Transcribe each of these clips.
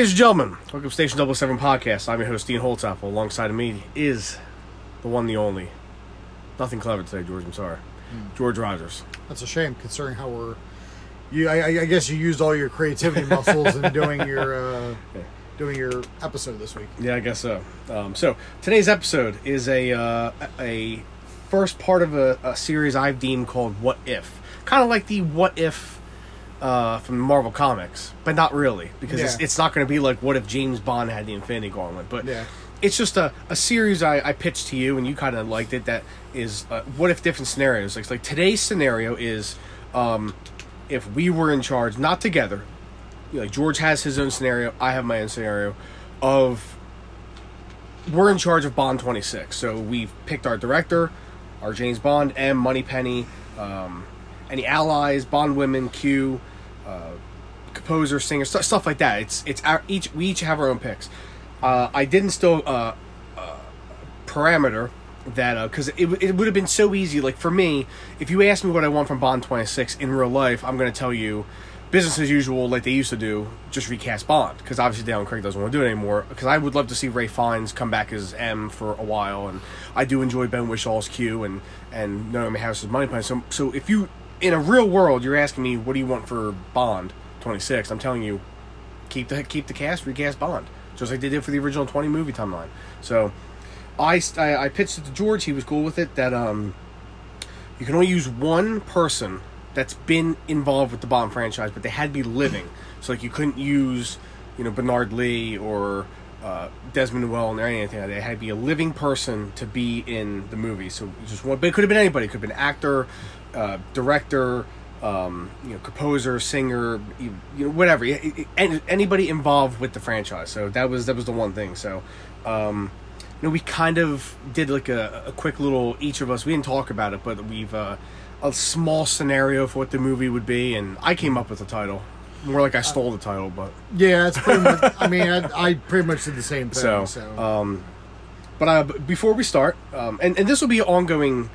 Ladies and gentlemen, welcome to Station 77 Podcast. I'm your host, Dean Holtapple. Alongside of me is the one, the only. Nothing clever today, George. I'm sorry. George Rogers. That's a shame, considering how we're. You, I, I- I guess you used all your creativity muscles in doing your uh, doing your episode this week. Yeah, I guess so. Um, so today's episode is a uh, a first part of a, a series I've deemed called "What If," kind of like the "What If" uh, from Marvel Comics, but not really because it's, Yeah. it's not going to be like "What if James Bond had the Infinity Gauntlet," but Yeah. it's just a, a series I, I pitched to you and you kind of liked it. That is, uh, what if different scenarios? Like, like today's scenario is um, if we were in charge, not together. Like George has his own scenario, I have my own scenario of we're in charge of Bond 26. So we've picked our director, our James Bond, M, Moneypenny, um, any allies, Bond women, Q, composer, singer, st- stuff like that. It's it's our each we each have our own picks. Uh, I didn't still uh, uh, parameter that because it, it would have been so easy. Like for me, if you ask me what I want from Bond 26 in real life, I'm to tell you business as usual, like they used to do, just recast Bond. Because obviously Daniel Craig doesn't want to do it anymore. Because I would love to see Ralph Fiennes come back as M for a while, and I do enjoy Ben Whishaw's Q and and Naomie Harris's Moneypenny. So so if you in a real world, you're asking me what do you want for Bond 26, I'm telling you keep the keep the cast, recast Bond, just like they did for the original 20 movie timeline. So, I, I I pitched it to George. He was cool with it. That um, you can only use one person that's been involved with the Bond franchise, but they had to be living. So like you couldn't use you know Bernard Lee or uh, Desmond Llewellyn or anything. like that. Had to be a living person to be in the movie. So just one, but it could have been anybody. It could have been actor, uh, director, um, you know, composer, singer, you, you know, whatever. It- it- any- anybody involved with the franchise. So that was that was the one thing. So. Um, you know, we kind of did like a, a quick little each of us. We didn't talk about it, but we've uh, a small scenario for what the movie would be, and I came up with the title. More like I stole the title, but Yeah, it's pretty much. I mean, I, I pretty much did the same thing. so, So, um, but uh, b- before we start, um, and and this will be an ongoing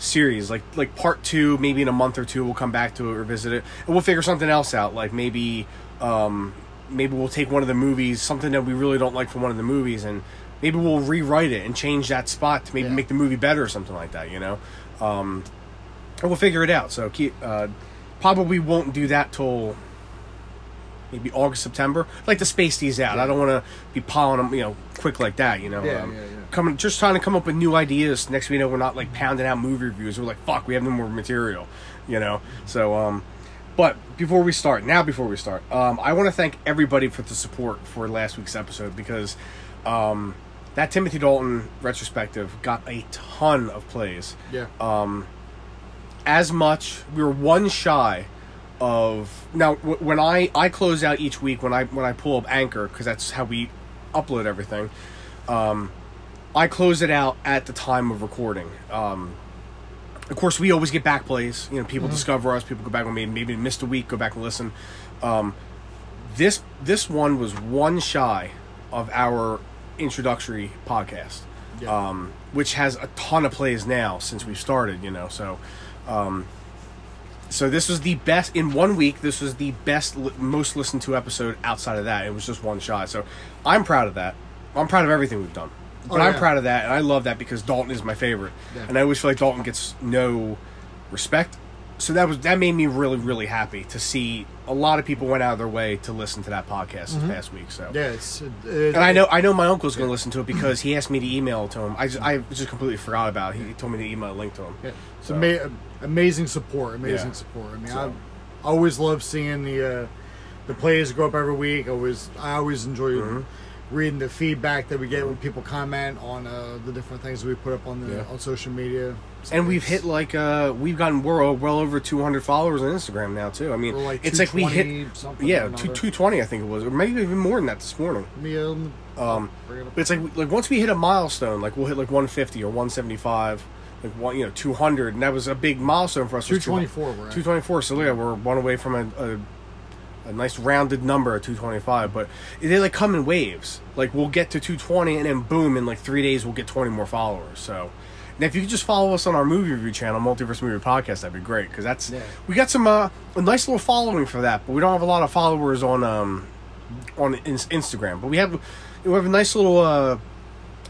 series, like like part two, maybe in a month or two, we'll come back to it, revisit it, and we'll figure something else out. Like maybe, um, maybe we'll take one of the movies, something that we really don't like from one of the movies, and maybe we'll rewrite it and change that spot to maybe Yeah. make the movie better or something like that. You know, um, and we'll figure it out. So keep uh, probably won't do that till maybe August, September. I'd like to space these out. I don't want to be piling them, you know, quick like that. You know, Yeah, um, yeah, yeah. Coming just trying to come up with new ideas. Next, we know we're not like pounding out movie reviews. We're like, fuck, we have no more material. You know, so um, but before we start, now before we start, um, I want to thank everybody for the support for last week's episode because um, that Timothy Dalton retrospective got a ton of plays yeah. um, as much. We were one shy of now. W- when I I close out each week when I when I pull up Anchor because that's how we upload everything. Um, I close it out at the time of recording. Um, of course, we always get back plays. You know, people discover us. People go back and maybe maybe missed a week, go back and listen. Um, this this one was one shy of our introductory podcast, Yeah. um, which has a ton of plays now since we've started. You know, so um, so this was the best in one week. This was the best, most listened to episode outside of that. It was just one shot. So I'm proud of that. I'm proud of everything we've done. But Oh, I'm yeah. proud of that, and I love that because Dalton is my favorite, Yeah. and I always feel like Dalton gets no respect. So that was that made me really really happy to see a lot of people went out of their way to listen to that podcast this past week. So Mm-hmm. Yeah, it's. It, it, and I know I know my uncle's going to listen to it because he asked me to email it to him. I just, I just completely forgot about it. He told me to email a link to him. Yeah. It's So- ama- amazing support. Amazing Yeah. support. I mean, So- I always love seeing the uh, the plays go up every week. I always I always enjoy Mm-hmm. Reading the feedback that we get when people comment on uh, the different things we put up on the Yeah. on social media. So And we've hit like uh we've gotten we're well over 200 followers on Instagram now too. I mean, like it's like we hit 220 yeah, two, 220 I think it was or maybe even more than that this morning. me, um, Um bring it up. but it's like like once we hit a milestone, like we'll hit like 150 or 175, like one you know 200 and that was a big milestone for us. 224 we're at. 224. So yeah, we're one away from a, a a nice rounded number at 225. But they like come in waves. Like we'll get to 220 and then boom, in like three days we'll get 20 more followers. So. And if you could just follow us on our movie review channel, Multiverse Movie Podcast, that'd be great because that's Yeah. we got some uh, a nice little following for that, but we don't have a lot of followers on um on in- Instagram. But we have we have a nice little uh,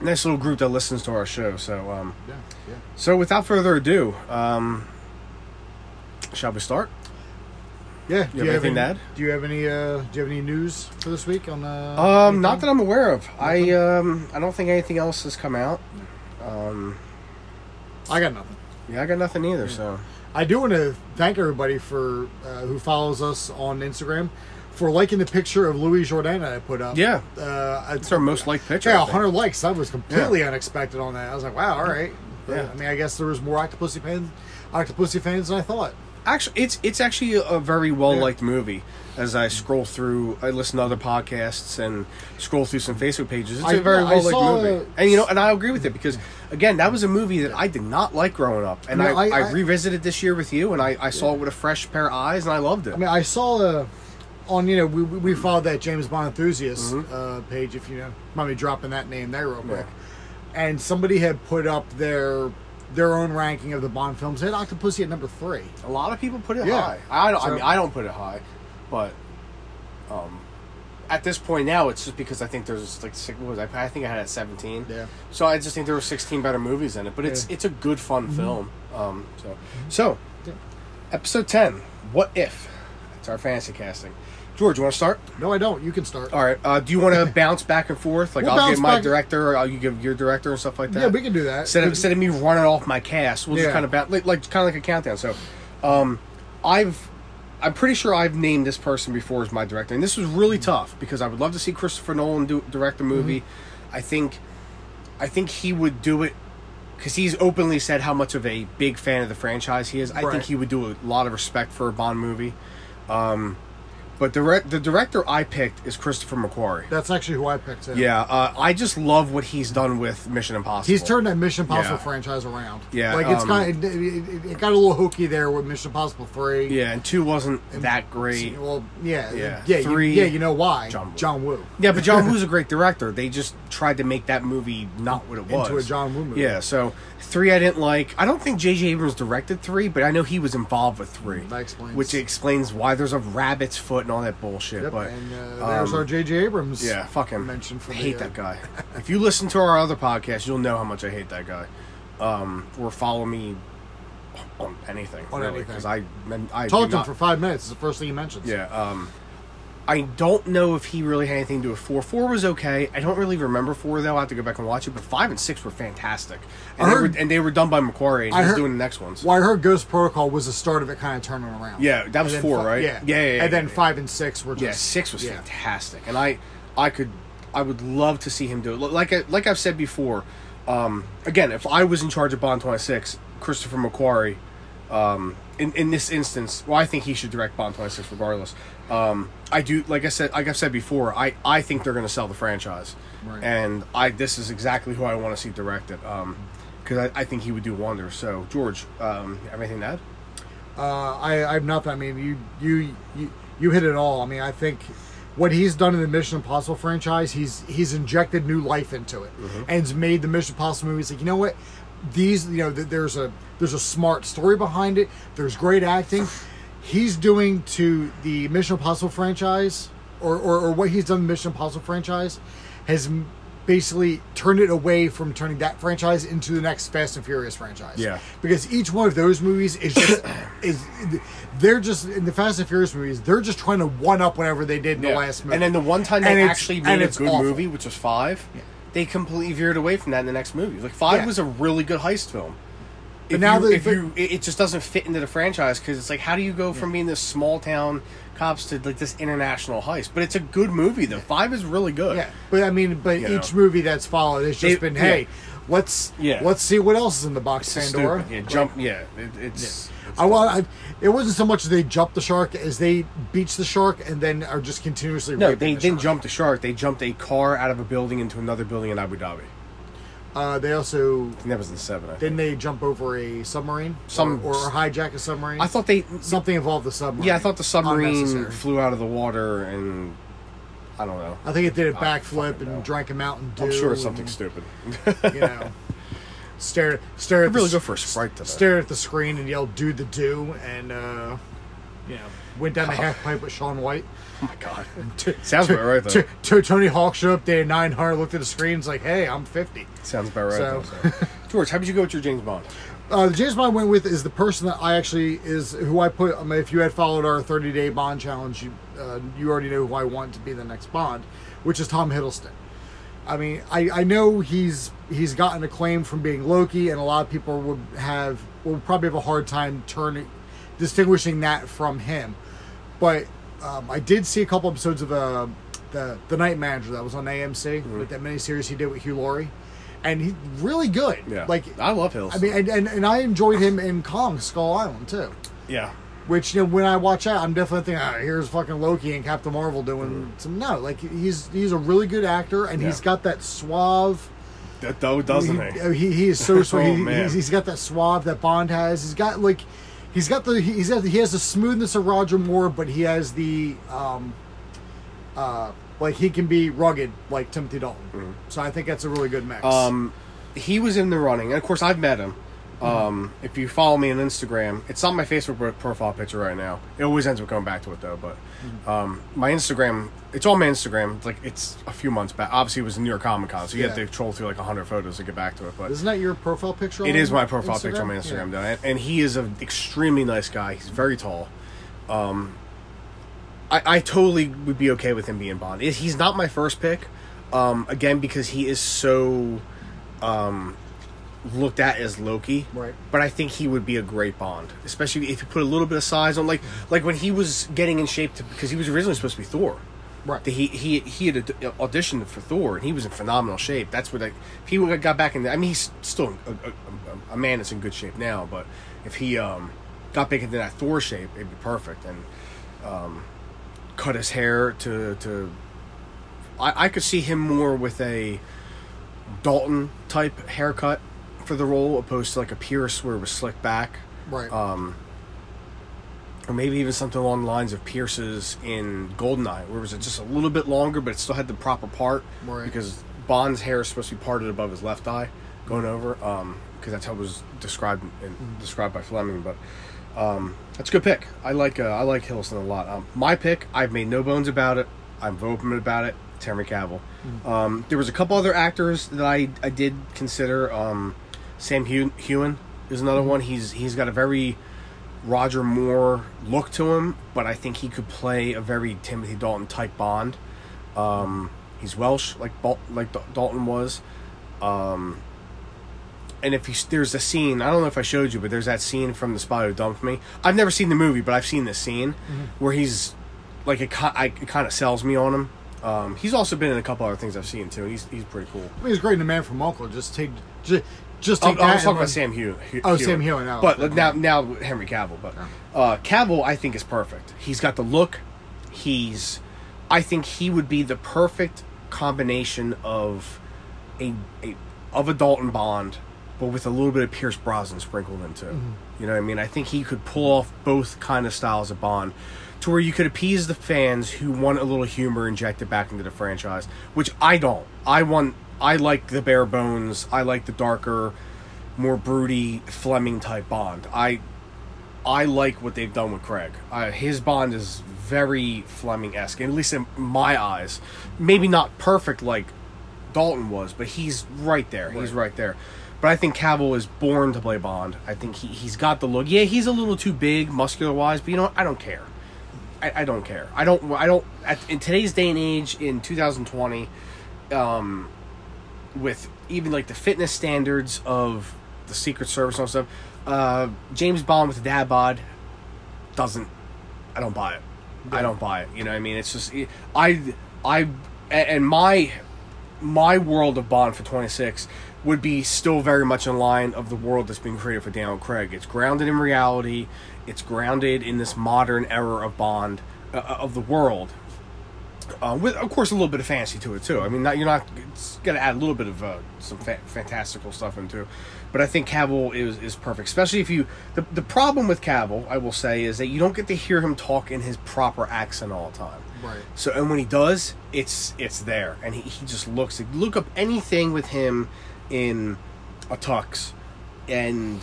nice little group that listens to our show. So um, Yeah, yeah. so without further ado, um, shall we start? Yeah. You have anything to any, add? Do you have any? Uh, do you have any news for this week on? Uh, Um, not that I'm aware of. I um, I don't think anything else has come out. Um, I got nothing. yeah, I got nothing either. So I do want to thank everybody for uh, who follows us on Instagram for liking the picture of Louis Jourdan that I put up. yeah, uh, it's our most liked picture. Yeah, I 100 likes. That was completely unexpected on that. I was like, wow, all right. But, Yeah. I mean, I guess there was more Octopussy fans, Octopussy fans than I thought. Actually, it's it's actually a very well liked movie. As I scroll through, I listen to other podcasts and scroll through some Facebook pages. It's I- a very well liked movie, a- and you know, and I agree with it because again, that was a movie that I did not like growing up, and I I, mean, I, I- I- revisited this year with you, and I, I saw it with a fresh pair of eyes, and I loved it. I mean, I saw uh, on you know we, we we followed that James Bond enthusiast Mm-hmm. uh, page. If you know, mind me dropping that name there real quick. And somebody had put up their their own ranking of the Bond films. They had Octopussy at number three. a lot of people put it Yeah. high. I don't. I So- mean, I don't put it high, but um, at this point now, it's just because I think there's like six, what was I? I think I had it at seventeen. Yeah. So I just think there were sixteen better movies in it, but it's Yeah. it's a good fun film. Um, so so Yeah. episode ten. What if? It's our fantasy casting. George, you want to start? No, I don't. You can start. All right. Uh, do you want to bounce back and forth? Like We'll I'll bounce give my back- director, or I'll you give your director and stuff like that. Yeah, we can do that. Instead of, instead of me running off my cast, we'll just Yeah. kind of bounce, like, like kind of like a countdown. So, um, I've I'm pretty sure I've named this person before as my director, and this was really tough because I would love to see Christopher Nolan do direct a movie. Mm-hmm. I think I think he would do it because he's openly said how much of a big fan of the franchise he is. I Right. think he would do a lot of respect for a Bond movie. Um, but the the director I picked is Christopher McQuarrie. That's actually who I picked. Too. Yeah, uh, I just love what he's done with Mission Impossible. He's turned that Mission Impossible Yeah. franchise around. Yeah, like it's um, kind of it, it, it got a little hokey there with Mission Impossible three. Yeah, and two wasn't that great. Well, yeah, Yeah. yeah, Three, You, yeah. You know why? John Woo. John Woo. Yeah, but John Woo's a great director. They just tried to make that movie not what it was. Into a John Woo movie. Yeah, so three I didn't like. I don't think J.J. Abrams directed three, but I know he was involved with three. That explains- Which explains why there's a rabbit's foot and all that bullshit. Yep, But and uh, there's um, our J.J. Abrams. yeah, fuck him. Mention for I the, hate uh, that guy. if you listen to our other podcast, you'll know how much I hate that guy. Um, or follow me on anything. On really, anything. Because I, I Talked to him for five minutes. It's the first thing he mentions. Yeah. Um, I don't know if he really had anything to do with four. Four was okay. I don't really remember four though. I have to go back and watch it. But five and six were fantastic, and, I they, were, and they were done by McQuarrie. And I he's heard- doing the next ones. Well, I heard Ghost Protocol was the start of it kind of turning around. Yeah, that was four, fi- right? Yeah, Yeah, yeah, yeah, And then yeah. five and six were just Yeah, six was yeah. fantastic, and I, I could, I would love to see him do it. Like, I, like I've said before, um, again, if I was in charge of Bond twenty six, Christopher McQuarrie, um, in in this instance, well, I think he should direct Bond twenty six regardless. Um, I do, like I said, like I've said before, I, I think they're going to sell the franchise, Right. and I this is exactly who I want to see direct it. Um, because I, I think he would do wonders. So, George, um, you have anything to add? Uh, I, I have nothing. I mean, you, you, you, you hit it all. I mean, I think what he's done in the Mission Impossible franchise, he's he's injected new life into it, Mm-hmm. and it's made the Mission Impossible movies like you know what, these you know th- there's a there's a smart story behind it. There's great acting. He's doing to the Mission Impossible franchise, or or, or what he's done the Mission Impossible franchise, has basically turned it away from turning that franchise into the next Fast and Furious franchise Yeah. because each one of those movies is just is they're just in the Fast and Furious movies they're just trying to one up whatever they did in the last movie And then the one time And they actually made a good awful. movie, which was five, they completely veered away from that in the next movie. Like five Yeah. was a really good heist film. If now you, if but- you, it it just doesn't fit into the franchise because it's like, how do you go from being this small town cops to like this international heist? But it's a good movie though. Five is really good. yeah but I mean but You each know. movie that's followed has just They- been yeah. hey let's Yeah. let's see what else is in the box It's Pandora stupid. Yeah, Like, jump. Yeah, it, it's. I, well, I, it wasn't so much they jumped the shark as they beach the shark and then are just continuously No, they the didn't shark. jump the shark. They jumped a car out of a building into another building in Abu Dhabi. Uh, they also I think that was in seven. I think. didn't they jump over a submarine Some- or, or hijack a submarine? I thought they. something involved the submarine. Yeah, I thought the submarine Unnecessary. flew out of the water and I don't know. I think it did a I backflip fucking and know. drank a Mountain Dew. I'm sure it's something and, stupid. You know, stare stare at I'd really the, go for a sprite today. stare at the screen and yell "Do the Dew" and uh, you know went down the half pipe with Shaun White. Oh my god. Sounds about right, though. Tony Hawk showed up day nine hundred, looked at the screen, like, "Hey, I'm 50." Sounds about right. So- though, so. George, how did you go with your James Bond? Uh, the James Bond I went with is the person that I actually is who I put. I mean, if you had followed our 30 day Bond challenge, you uh, you already know who I want to be the next Bond, which is Tom Hiddleston. I mean, I, I know he's he's gotten acclaim from being Loki, and a lot of people would have will probably have a hard time turning distinguishing that from him. But um, I did see a couple episodes of uh, the the Night Manager that was on AMC, Mm-hmm. like that miniseries he did with Hugh Laurie, and he's really good. Yeah. like I love Hills. I mean, and, and, and I enjoyed him in Kong Skull Island too. yeah. Which you know, when I watch that, I'm definitely thinking, ah, here's fucking Loki and Captain Marvel doing Mm. some. No, like he's he's a really good actor, and he's got that suave. That though doesn't he, he? he? Is so suave. Oh, he, he's, he's got that suave that Bond has. He's got like, he's got the he's got the, he has the smoothness of Roger Moore, but he has the um, uh, like he can be rugged like Timothy Dalton. So I think that's a really good mix. Mm-hmm. Um, he was in the running, and of course I've met him. Um, if you follow me on Instagram, it's not my Facebook profile picture right now. It always ends up going back to it though. But um, my Instagram, it's on my Instagram. It's like it's a few months back. Obviously, it was in New York Comic Con, so you have to troll through like hundred photos to get back to it. But Isn't that your profile picture? It is my profile picture on my Yeah. Instagram, though, and, and he is an extremely nice guy. He's very tall. Um, I, I totally would be okay with him being Bond. He's not my first pick, um, again because he is so um, looked at as Loki. Right. But I think he would be a great Bond, especially if you put a little bit of size on, like like when he was getting in shape to, because he was originally supposed to be Thor. Right. He he he had auditioned for Thor, and he was in phenomenal shape. That's what I, if he would- got back in. The, I mean, he's still a, a, a, a man that's in good shape now, but if he um, got back into that Thor shape, it'd be perfect. And um, cut his hair to to. I, I could see him more with a Dalton type haircut for the role, opposed to like a Pierce where it was slicked back Right. um, or maybe even something along the lines of Pierce's in Goldeneye, where it was just a little bit longer, but it still had the proper part. Right. Because Bond's hair is supposed to be parted above his left eye, going over, um, because that's how it was described in, described by Fleming. But um, that's a good pick. I like uh, I like Hiddleston a lot. Um, my pick, I've made no bones about it. I'm open about it. It's Henry Cavill. Um, there was a couple other actors that I, I did consider. Sam Hew- Heughan is another one. He's he's got a very Roger Moore look to him, but I think he could play a very Timothy Dalton type Bond. Um, he's Welsh, like Bal- like Dalton was. Um, and if you, there's a scene, I don't know if I showed you, but there's that scene from The Spy Who Dumped Me. I've never seen the movie, but I've seen this scene where he's like it, I, it kind of sells me on him. Um, he's also been in a couple other things I've seen too. He's he's pretty cool. I mean, he's great in The Man from Uncle. Just take, just, just Oh, I was talking about Sam Hew. Hew- Oh, Sam Heughan, oh, But okay. now, now Henry Cavill. But uh, Cavill, I think is perfect. He's got the look. He's, I think he would be the perfect combination of a, a of a Dalton Bond, but with a little bit of Pierce Brosnan sprinkled into. it. You know what I mean? I think he could pull off both kind of styles of Bond. To where you could appease the fans who want a little humor injected back into the franchise, which I don't. I want. I like the bare bones. I like the darker, more broody Fleming type Bond. I I like what they've done with Craig. Uh, his Bond is very Fleming esque, at least in my eyes. Maybe not perfect like Dalton was, but he's right there. He's right there. But I think Cavill is born to play Bond. I think he he's got the look. Yeah, he's a little too big, muscular wise, but you know what? I don't care. I, I don't care. I don't. I don't. At, in today's day and age, in 2020, um, with even like the fitness standards of the Secret Service and all stuff, uh, James Bond with a dad bod doesn't. I don't buy it. I don't buy it. You know what I mean? It's just I I and my my world of Bond for 26 would be still very much in line of the world that's being created for Daniel Craig. It's grounded in reality. It's grounded in this modern era of Bond uh, of the world. Uh, with of course a little bit of fantasy to it too. I mean, not, you're not it's to add a little bit of uh, some fa- fantastical stuff into. it. But I think Cavill is is perfect, especially if you. The the problem with Cavill, I will say, is that you don't get to hear him talk in his proper accent all the time. Right. So and when he does, it's it's there, and he, he just looks. Look up anything with him in a tux, and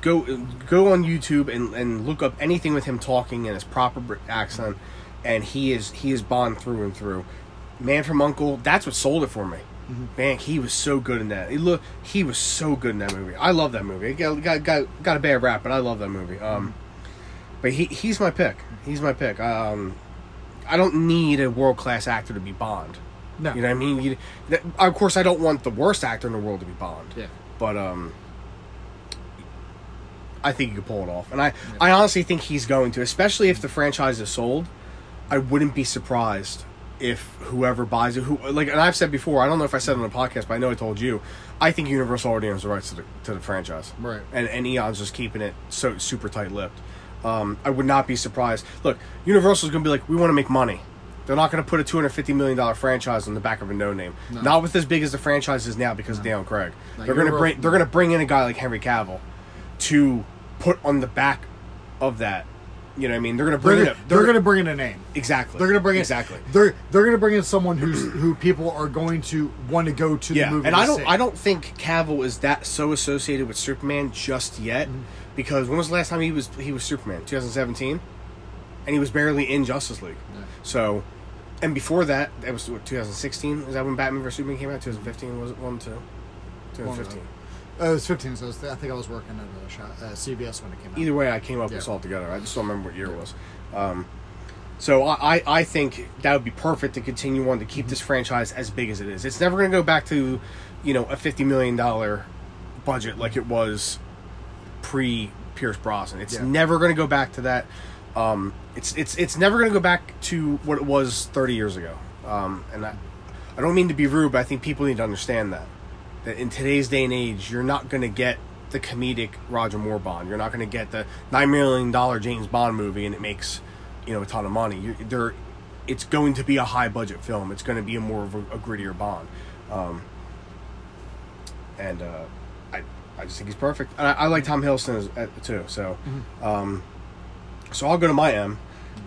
go go on YouTube and, and look up anything with him talking in his proper accent, and he is he is Bond through and through. Man from Uncle, that's what sold it for me. Man, he was so good in that. He look, he was so good in that movie. I love that movie. It got got got, got a bad rap, but I love that movie. Um, but he he's my pick. He's my pick. Um, I don't need a world class actor to be Bond. No. You know what I mean? You, that, of course, I don't want the worst actor in the world to be Bond. Yeah. But um, I think he could pull it off, and I I honestly think he's going to, especially if the franchise is sold. I wouldn't be surprised if whoever buys it, who like, and I've said before, I don't know if I said on the podcast, but I know I told you. I think Universal already owns the rights to the to the franchise, Right. And and Eon's just keeping it so super tight lipped. Um, I would not be surprised. Look, Universal's going to be like, we want to make money. They're not going to put a two hundred fifty million dollar franchise on the back of a no name. No. Not with as big as the franchise is now because of Daniel Craig. No, they're going to bring they're going to bring in a guy like Henry Cavill to put on the back of that. You know what I mean? They're going to They're bring gonna, it. they're gonna bring in a name. exactly. They're gonna bring in exactly. They're they're gonna bring in someone who's who people are going to want to go to Yeah, the movie. and I don't see. I don't think Cavill is that so associated with Superman just yet, Mm-hmm. because when was the last time he was he was Superman? 2017, and he was barely in Justice League. Yeah. So, and before that, that was what 2016. Is that when Batman vs Superman came out? 2015 was it one two? 2015. Uh, it was 15, so I, was I think I was working at a shop, uh, CVS when it came out. Either way, I came up with Yeah. this all together. I just don't remember what year it was. Um, so I, I, I think that would be perfect to continue on to keep this franchise as big as it is. It's never going to go back to, you know, a fifty million dollar budget like it was pre Pierce Brosnan. It's Yeah. never going to go back to that. Um, it's it's it's never going to go back to what it was thirty years ago. Um, and I, I don't mean to be rude, but I think people need to understand that that in today's day and age, you're not going to get the comedic Roger Moore Bond. You're not going to get the nine million dollar James Bond movie and it makes you know a ton of money. You're, there, it's going to be a high budget film. It's going to be a more of a, a grittier Bond, um, and uh, I I just think he's perfect. And I, I like Tom Hiddleston as, uh, too. So, um, so I'll go to my M.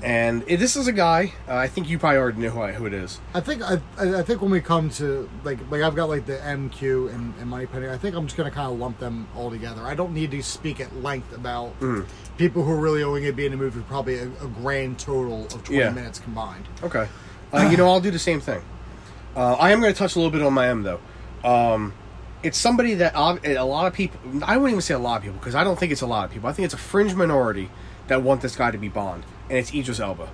And it, this is a guy. Uh, I think you probably already know who, I, who it is. I think I, I think when we come to like like I've got like the MQ and, and Moneypenny, I think I'm just gonna kind of lump them all together. I don't need to speak at length about Mm. people who are really only gonna be in the movie for probably a, a grand total of 20 Yeah. minutes combined. Okay. Uh, you know, I'll do the same thing. Uh, I am going to touch a little bit on my M though. Um, it's somebody that a lot of people. I wouldn't even say a lot of people because I don't think it's a lot of people. I think it's a fringe minority that want this guy to be Bond, and it's Idris Elba.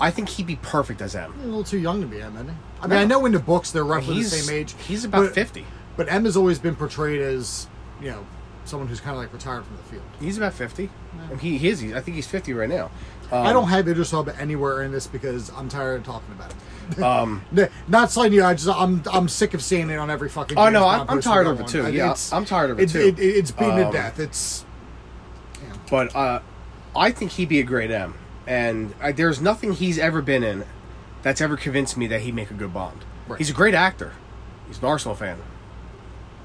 I think he'd be perfect as M. A little too young to be M, isn't he? I mean. I know in the books they're roughly the He's same age. He's about but- fifty. But M has always been portrayed as, you know, someone who's kind of like retired from the field. He's about fifty. And he, he is. I think he's fifty right now. Um, I don't have Idris Elba anywhere in this because I'm tired of talking about it. Um, N- Not slighting you. I just I'm I'm sick of seeing it on every fucking. Oh, James no, I'm- I'm poster tired of it too. I- Yeah, it's- I'm tired of it too. It, it's beaten to Um, death. It's. yeah. but uh, I think he'd be a great M. And I, there's nothing he's ever been in that's ever convinced me that he'd make a good Bond. Right. He's a great actor. He's an Arsenal fan.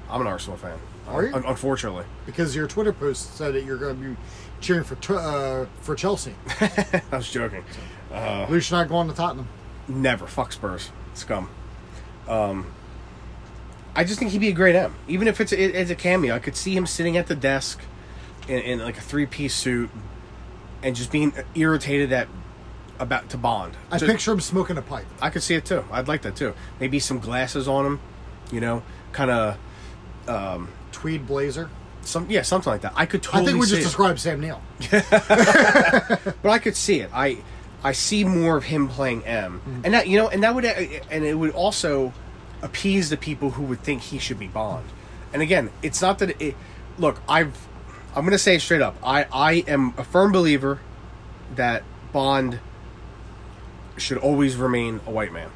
I'm an Arsenal fan. Are you? Un- unfortunately. because your Twitter post said that you're going to be cheering for uh, for Chelsea. I was joking. Uh, least you're not going to Tottenham. never. Fuck Spurs. Scum. Um, I just think he'd be a great M. Even if it's a, it's a cameo, I could see him sitting at the desk in, in like a three piece suit and just being irritated at about to Bond. I Just- picture him smoking a pipe. I could see it too. I'd like that too. Maybe some glasses on him, you know, kind of um, Tweed blazer. some yeah, something like that. I could totally I think we just described Sam Neill. but I could see it. I I see more of him playing M, mm. and that you know, and that would uh, and it would also appease the people who would think he should be Bond. And again, it's not that it. Look, I've I'm gonna say it straight up. I I am a firm believer that Bond should always remain a white man.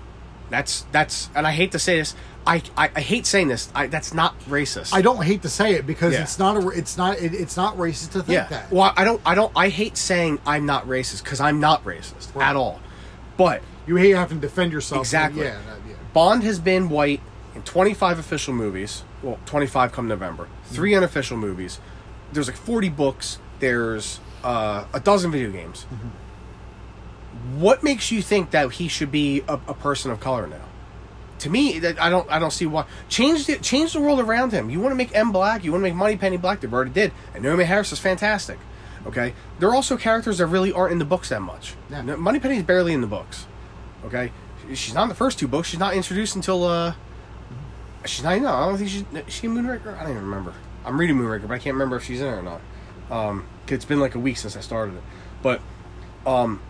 That's that's, and I hate to say this. I I, I hate saying this. I, that's not racist. I don't hate to say it because Yeah. it's not a it's not it, it's not racist to think yeah. that. Well, I don't. I don't. I hate saying I'm not racist because I'm not racist Right. at all. But you hate having to defend yourself. Exactly. Yeah. that- yeah. Bond has been white in 25 official movies. Well, 25 come November. Three mm. unofficial movies. There's like 40 books. There's uh, a dozen video games. What makes you think that he should be a, a person of color now? to me, that I don't I don't see why change the change the world around him. You want to make M black, you want to make Money Penny black. They already did, and Naomi Harris is fantastic. Okay, there are also characters that really aren't in the books that much. Yeah. Money Penny's barely in the books. Okay, she's not in the first two books. She's not introduced until uh, she's not. No, I don't think she's is she Moonraker. I don't even remember. I'm reading Moonraker, but I can't remember if she's in it or not. Um, 'cause it's been like a week since I started it, but um,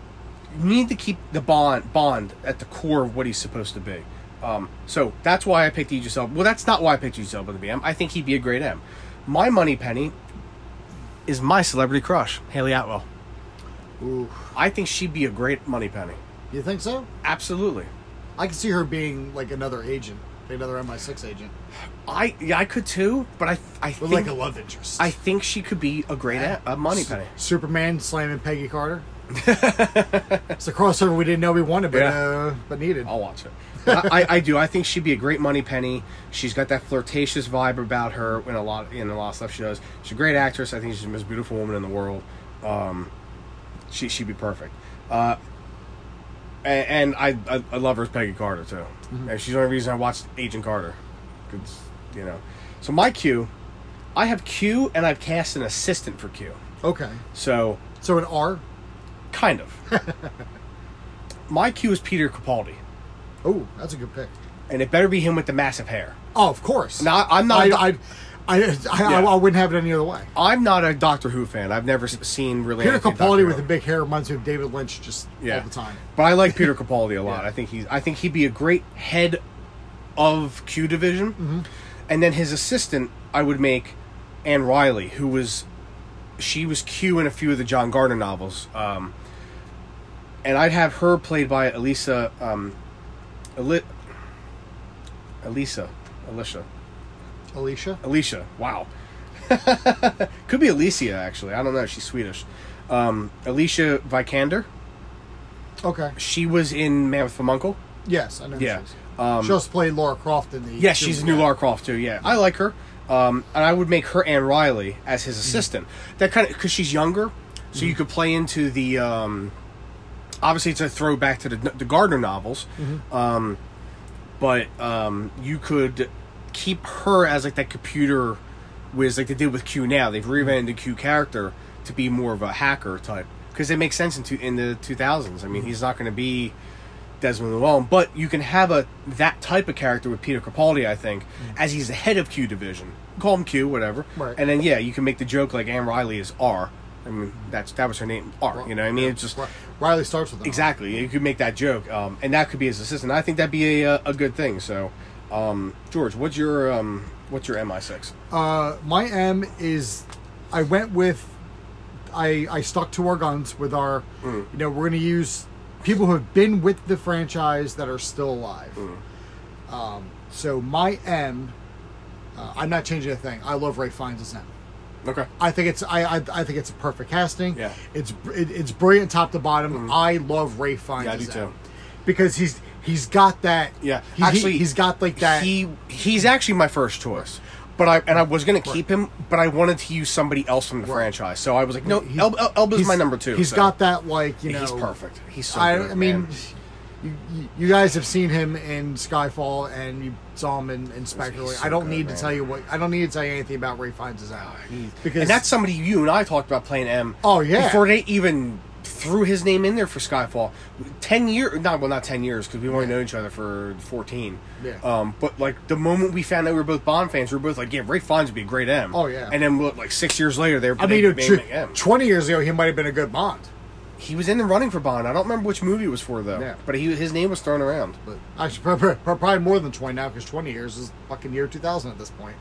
you need to keep the bond bond at the core of what he's supposed to be. Um, so that's why I picked Idris Elba. Well, that's not why I picked Idris Elba to be M. I think he'd be a great M. My money penny is my celebrity crush, Hayley Atwell. Ooh, I think she'd be a great money penny. you think so? Absolutely. I can see her being like another agent, another MI6 agent, I yeah, I could too, but I I with think like a love interest. I think she could be a great a, a money penny. Superman slamming Peggy Carter. it's a crossover we didn't know we wanted, but Yeah. uh, but needed. I'll watch it. I, I, I do. I think she'd be a great money penny. She's got that flirtatious vibe about her in a lot in a lot of stuff she does. She's a great actress. I think she's the most beautiful woman in the world. Um, she she'd be perfect. Uh, and, and I, I I love her as Peggy Carter too. Mm-hmm. And she's the only reason I watched Agent Carter. 'Cause, you know. So my Q, I have Q and I've cast an assistant for Q. Okay, So so an R. kind of. my Q is Peter Capaldi, Oh, that's a good pick. and it better be him with the massive hair. Oh, of course. Now, I'm not. I, I, I, I, Yeah. I, wouldn't have it any other way. I'm not a Doctor Who fan. I've never seen really. Peter Capaldi with the big hair reminds me of David Lynch just yeah. all the time. But I like Peter Capaldi a lot. Yeah. I think he's. I think he'd be a great head of Q Division, Mm-hmm. and then his assistant I would make Anne Riley, who was she was Q in a few of the John Gardner novels, um, and I'd have her played by Elisa. Um, Eli- Elisa, Alicia, Alicia. Alicia. Wow. Could be Alicia actually. I don't know. She's Swedish. Um, Alicia Vikander. Okay. She was in Man with Uncle. Yes, I know. Yeah. Um, she also played Laura Croft in the. yeah, she's a new Laura Croft too. Yeah, I like her. Um, and I would make her Anne Riley as his assistant. That kind of because she's younger, so you could play into the. Um, obviously, it's a throwback to the, the Gardner novels, um, but um, you could keep her as like that computer whiz, like they did with Q. Now they've revamped the Q character to be more of a hacker type because it makes sense in two, in the two thousands. I mean, he's not going to be Desmond Llewellyn, but you can have a that type of character with Peter Capaldi, I think, as he's the head of Q division. Call him Q, whatever. Right. And then yeah, you can make the joke like Anne Riley is R. I mean, that's that was her name, R. You know, what I mean, it's just Ri- Riley starts with R. exactly. You could make that joke, um, and that could be his assistant. I think that'd be a a good thing. So, um, George, what's your um, what's your MI six? Uh, my M is, I went with, I I stuck to our guns with our, Mm. you know, we're gonna use people who have been with the franchise that are still alive. Mm. Um, so my M, uh, I'm not changing a thing. I love Ralph Fiennes as M. Okay. I think it's I, I I think it's a perfect casting. Yeah. it's it, it's brilliant top to bottom. I love Ralph Fiennes Yeah, I do too. Because he's he's got that. Yeah, he, actually, he, has got like that. He he's actually my first choice, but I and I was gonna keep him, but I wanted to use somebody else from the franchise. So I was like, no, He- El, El, Elba's my number two. He's so. got that like you know. He's perfect. He's so I, good, I mean, you, you- guys have seen him in Skyfall and you saw him in, in Spectre. so I don't good, need man. to tell you what. I don't need to tell you anything about Ralph Fiennes as out because and that's somebody you and I talked about playing M. Oh, yeah. Before they even threw his name in there for Skyfall, ten years. Not well, not ten years because we've only known each other for fourteen. Yeah. Um, but like the moment we found out we were both Bond fans, we were both like, yeah, Ralph Fiennes would be a great M. Oh, yeah. And then what, like six years later, they were. I mean, made tw- him M. twenty years ago he might have been a good Bond, He was in the running for Bond. I don't remember which movie it was for though. Yeah. But he his name was thrown around. but actually probably, probably more than twenty now because twenty years is fucking year two thousand at this point.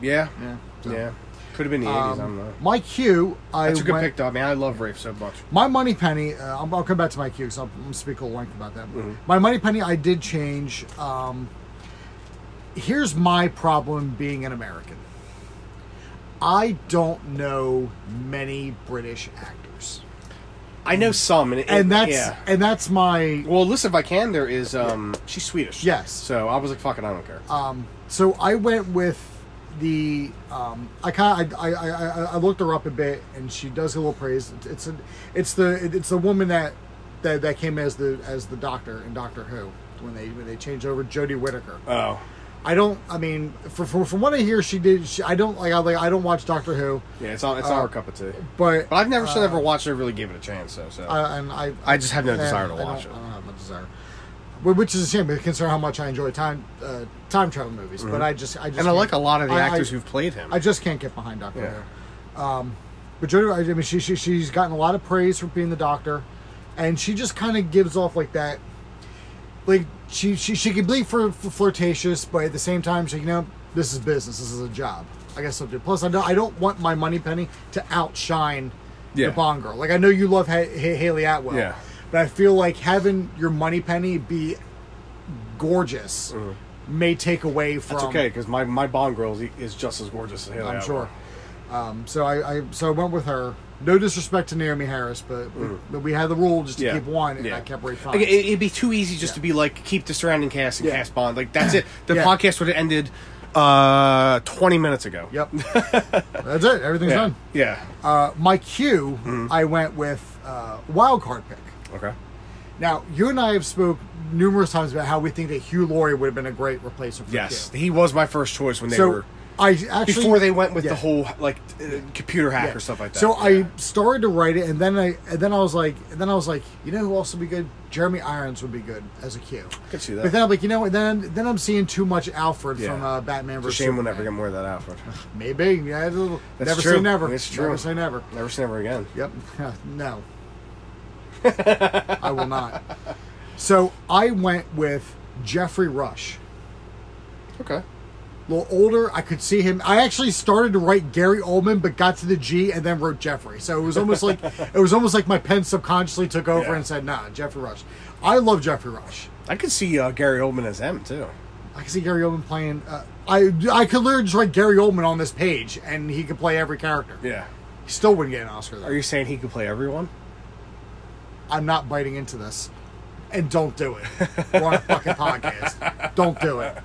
Yeah. Yeah. Yeah. Could have been the eighties. I don't know. my Q, I That's a good went- pick, dog. Man, I love Rafe so much. My money penny, uh, I'll, I'll come back to my Q because I'm, I'm gonna speak a little length about that. Mm-hmm. My money penny, I did change. Um, here's my problem being an American. I don't know many British actors, I know some, and, it, and that's yeah. and that's my Well, Alyssa Vikander is um she's Swedish. Yes. So I was like, fuck it, I don't care. Um, so I went with the um, I kind I, I, I I looked her up a bit, and she does get a little praise. It's, it's a it's the it's the woman that that that came as the as the doctor in Doctor Who. when they when they changed over Jodie Whittaker. Oh, I don't. I mean, for, for, from what I hear, she did. She, I don't like. I like. I don't watch Doctor Who, yeah, it's not it's not Uh, our cup of tea. but But I've never uh, still never watched it. or Really gave it a chance. So, so. I, and I. I just have no eh, desire to watch don't, it. I don't have much desire. Wh- Which is a shame, considering how much I enjoy time uh, time travel movies. But I just, I just, Mm-hmm. and I like a lot of the I- I- actors who've played him. I just can't get behind Doctor Yeah. Who. Um, but Jodie, I mean, she, she she's gotten a lot of praise for being the Doctor, and she just kind of gives off like that, like she she she can be for, flirtatious, but at the same time, she you know this is business, this is a job. I guess I'll do. Plus, I don't I don't want my money penny to outshine Yeah. the Bond girl. Like I know you love ha- ha- Hayley Atwell, Yeah. But I feel like having your money penny be gorgeous may take away from. That's okay because my, my Bond girl is, is just as gorgeous as Haley I'm Atwell. sure. Um, so I, I so I went with her. No disrespect to Naomi Harris, but we, but we had the rule just to Mm. Yeah. keep one, and Yeah. I kept Ray Like, it, Fiennes. it'd be too easy just Yeah. to be like keep the surrounding cast and Yeah. cast Bond. Like that's it. The Yeah. podcast would have ended uh, twenty minutes ago. Yep, that's it. Everything's Yeah. done. Yeah. Uh, my Q, Mm-hmm. I went with uh, wild card pick. Okay. Now you and I have spoke numerous times about how we think that Hugh Laurie would have been a great replacement for Yes, Q. he was my first choice when they So were I actually before they went with yeah. the whole like uh, computer hack Yeah. or stuff like that. So Yeah. I started to write it, and then I and then I was like, and then I was like, you know who else would be good? Jeremy Irons would be good as a Q. could see that. But then I'm like, you know, what, then then I'm seeing too much Alfred from uh, Batman vs. shame we'll never get more of that Alfred. Maybe, yeah. never true. say never. It's true. Never say never. Never say never again. Yep. no. I will not. So I went with Geoffrey Rush. Okay. A little older, I could see him. I actually started to write Gary Oldman, but got to the G and then wrote Jeffrey. So it was almost like it was almost like my pen subconsciously took over Yeah. and said, "Nah, Geoffrey Rush." I love Geoffrey Rush. I could see uh, Gary Oldman as M too. I can see Gary Oldman playing. Uh, I I could literally just write Gary Oldman on this page, and he could play every character. Yeah. He still wouldn't get an Oscar though. Are you saying he could play everyone? I'm not biting into this. And don't do it. We're on a fucking podcast. Don't do it.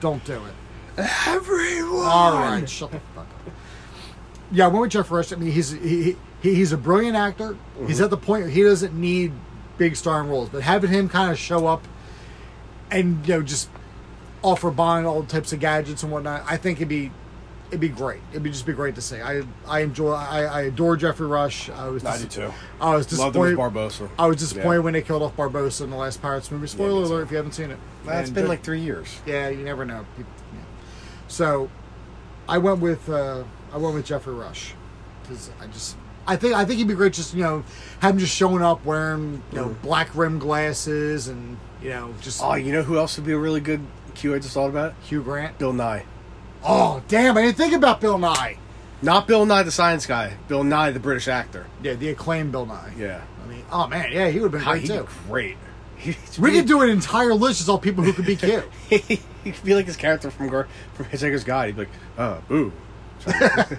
Don't do it. Everyone. All right, shut the fuck up. Yeah, I went with Jeff Rush. I mean, he's he, he he's a brilliant actor. He's mm-hmm. at the point where he doesn't need big starring roles, but having him kind of show up and you know just offer Bond all types of gadgets and whatnot, I think it'd be it'd be great. It'd be just be great to see. I I enjoy. I, I adore Geoffrey Rush. I was I dis- do too. I was Loved him as disappointed. Barbossa. I was disappointed Yeah. when they killed off Barbossa in the last Pirates movie. Spoiler me too. alert if you haven't seen it. That's And been like three years. yeah, you never know. People- yeah. So, I went with uh, I went with Geoffrey Rush because I just I think I think he'd be great. Just you know, have him just showing up wearing you know black rim glasses and you know just Oh, you know who else would be a really good Q? I just thought about Hugh Grant. Bill Nighy. Oh damn! I didn't think about Bill Nighy. Not Bill Nye the science guy. Bill Nighy the British actor. Yeah, the acclaimed Bill Nighy. Yeah. I mean, oh man, yeah, he would have been great he'd too. be great. We could do an entire list of all people who could be cute. he could be like his character from Gar- from Hitchhiker's Guide. He'd be like, oh, boo.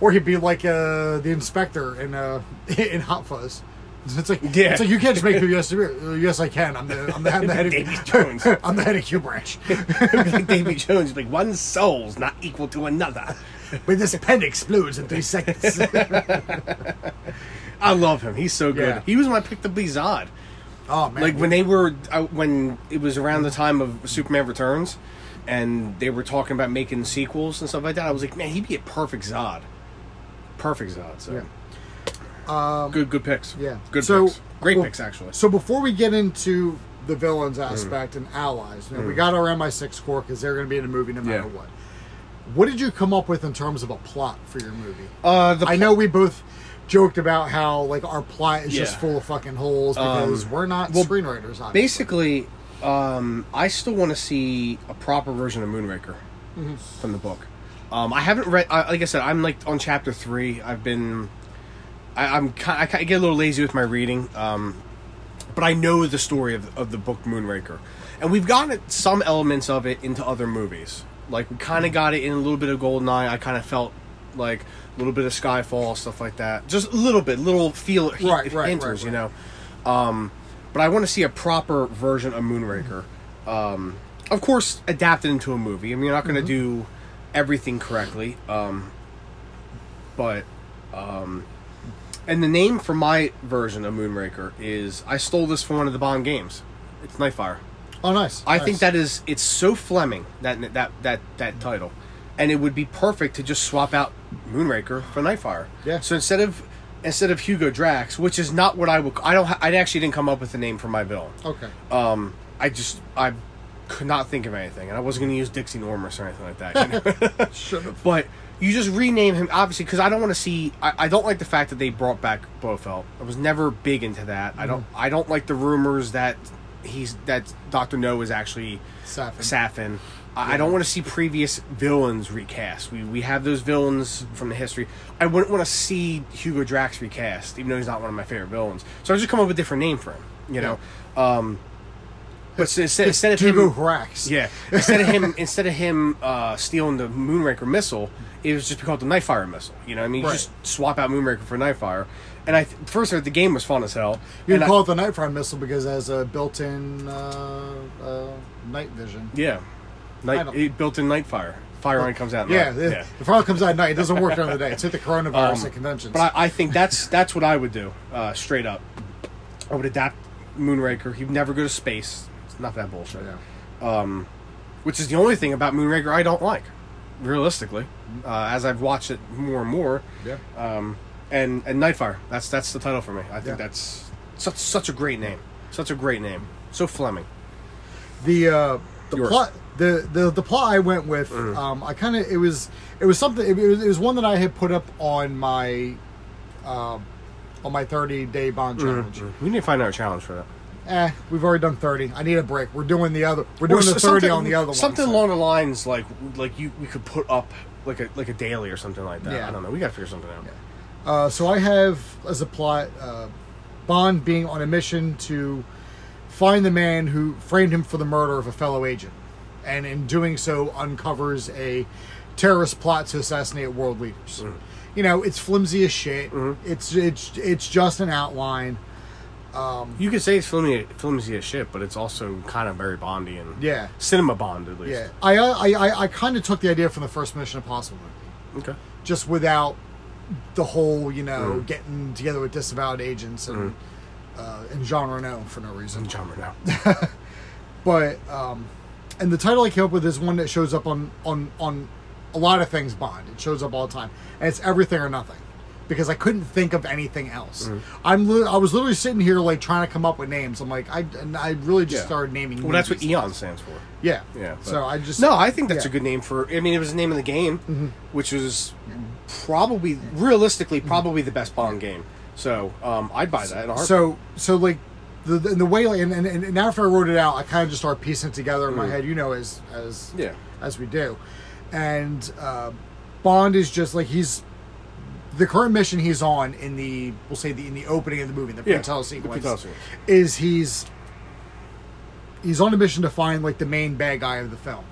Or he'd be like uh, the inspector in uh, in Hot Fuzz. It's like Yeah. it's like you can't just make people yes, uh, yes I can. I'm the I'm the, I'm the head Davy of Jones. I'm the head of Q branch. Like Davy Jones. Like, one soul's not equal to another. But this pen explodes in three seconds. I love him. He's so good. Yeah. He was my pick to be Zod. oh man, Like when they were uh, when it was around the time of Superman Returns, and they were talking about making sequels and stuff like that. I was like, man, he'd be a perfect Zod. Perfect Zod. So Yeah. Good, good picks. yeah. good So- picks. Great well, picks actually. So before we get into the villains Mm. aspect and allies, you know, we got our MI6 core because they're going to be in the movie no matter Yeah. what. What did you come up with in terms of a plot for your movie? Uh, the I know we both joked about how like our plot is just full of fucking holes because Um, we're not well, screenwriters. Obviously. basically, um, I still want to see a proper version of Moonraker Mm-hmm. from the book. Um, I haven't read. I like I said, I'm like on chapter three. I've been. I, I'm kind. I, get a little lazy with my reading. Um, but I know the story of, of the book Moonraker, and we've gotten some elements of it into other movies. Like we kind of got it in a little bit of Goldeneye. I kind of felt like a little bit of Skyfall, stuff like that. Just a little bit, little feel Right, right, hinters, right, you know. Um, but I want to see a proper version of Moonraker. Um, of course, adapted into a movie. I mean, you're not going to do everything correctly. Um, but, um, and the name for my version of Moonraker is I stole this from one of the Bond games. It's Nightfire. Oh, nice. I Nice. think that is it's so Fleming that that that that title, and it would be perfect to just swap out Moonraker for Nightfire. Yeah. So instead of instead of Hugo Drax, which is not what I would I don't ha- I actually didn't come up with a name for my villain. Okay. Um, I just I could not think of anything, and I wasn't going to use Dixie Normus or anything like that. you know? Should have. But you just rename him, obviously, because I don't want to see. I, I don't like the fact that they brought back Blofeld. I was never big into that. I don't. I don't like the rumors that he's that Doctor No is actually Safin. Safin. I I don't want to see previous villains recast. We we have those villains from the history. I wouldn't want to see Hugo Drax recast, even though he's not one of my favorite villains. So I just come up with a different name for him. You know. Um, but s- instead, instead of him, Hrax. yeah. Instead of him, instead of him uh, stealing the Moonraker missile, it was just called the Nightfire missile. You know, what I mean, you Right. just swap out Moonraker for Nightfire. And I th- first the game was fun as hell. You can I- call it the Nightfire missile because it has a built-in uh, uh, night vision. yeah, night it built in Nightfire. Fire only comes out. at Yeah, night. the, the fire comes out at night. It doesn't work during the day. It's hit the coronavirus Um, at conventions. But I, I think that's that's what I would do, uh, straight up. I would adapt Moonraker. He'd never go to space. Not that bullshit. yeah. Which is the only thing about Moonraker I don't like, realistically. Uh, as I've watched it more and more, Yeah. um, and and Nightfire. That's that's the title for me. I think Yeah. that's such such a great name. Such a great name. So Fleming. the uh, the Yours. plot the, the the plot I went with um, I kind of it was it was something it was, it was one that I had put up on my um, on my 30 day bond challenge. We need to find out a challenge for that. Eh, we've already done 30. I need a break. We're doing the other. We're doing Or the 30 on the other one. Something so- along the lines like like you we could put up like a like a daily or something like that. Yeah. I don't know. We got to figure something out. Uh, so I have as a plot uh, Bond being on a mission to find the man who framed him for the murder of a fellow agent, and in doing so uncovers a terrorist plot to assassinate world leaders. You know, it's flimsy as shit. It's it's it's just an outline. You could say it's flimsy, flimsy as shit, but it's also kind of very Bondy and Yeah. cinema Bond at least. Yeah, I I I, I kind of took the idea from the first Mission Impossible movie, Okay. just without the whole you know getting together with disavowed agents and uh, and Jean Reno for no reason. John now. but um, and the title I came up with is one that shows up on on on a lot of things Bond. It shows up all the time, and it's everything or nothing. Because I couldn't think of anything else. I'm li- I was literally sitting here like trying to come up with names. I'm like I and I really just Yeah. started naming. Well, that's what. Eon stands for. Yeah, Yeah. So I just no, I think that's yeah. a good name for. I mean, it was the name of the game, Mm-hmm. which was probably realistically probably the best Bond game. So um, I'd buy that. In. So so like the the, the way like, and, and and after I wrote it out, I kind of just started piecing it together in my head. You know, as as Yeah. as we do, and uh, Bond is just like he's the current mission he's on in the we'll say the in the opening of the movie, the Yeah, the sequence, pre-title is he's he's on a mission to find like the main bad guy of the film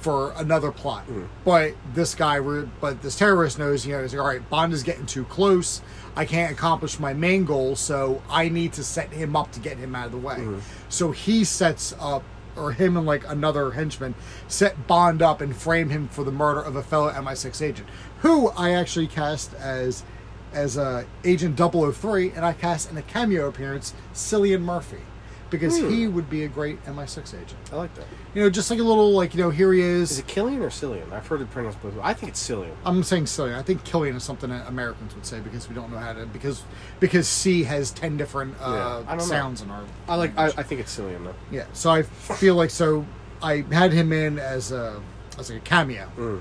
for another plot. Mm. But this guy, but this terrorist knows, you know, he's like, all right, Bond is getting too close. I can't accomplish my main goal, so I need to set him up to get him out of the way. Mm-hmm. So he sets up, or him and like another henchman set Bond up and frame him for the murder of a fellow MI6 agent, who I actually cast as as uh, Agent 003, and I cast in a cameo appearance Cillian Murphy. Because Hmm. he would be a great MI6 agent. I like that. You know, just like a little, like, you know, here he is. Is it Killian or Cillian? I've heard it pronounced both. I think it's Cillian. I'm saying Cillian. I think Killian is something that Americans would say because we don't know how to because because C has ten different uh, I don't know. sounds in our. I like. I. I think it's Cillian though. yeah. So I feel like so I had him in as a as like a cameo. Mm.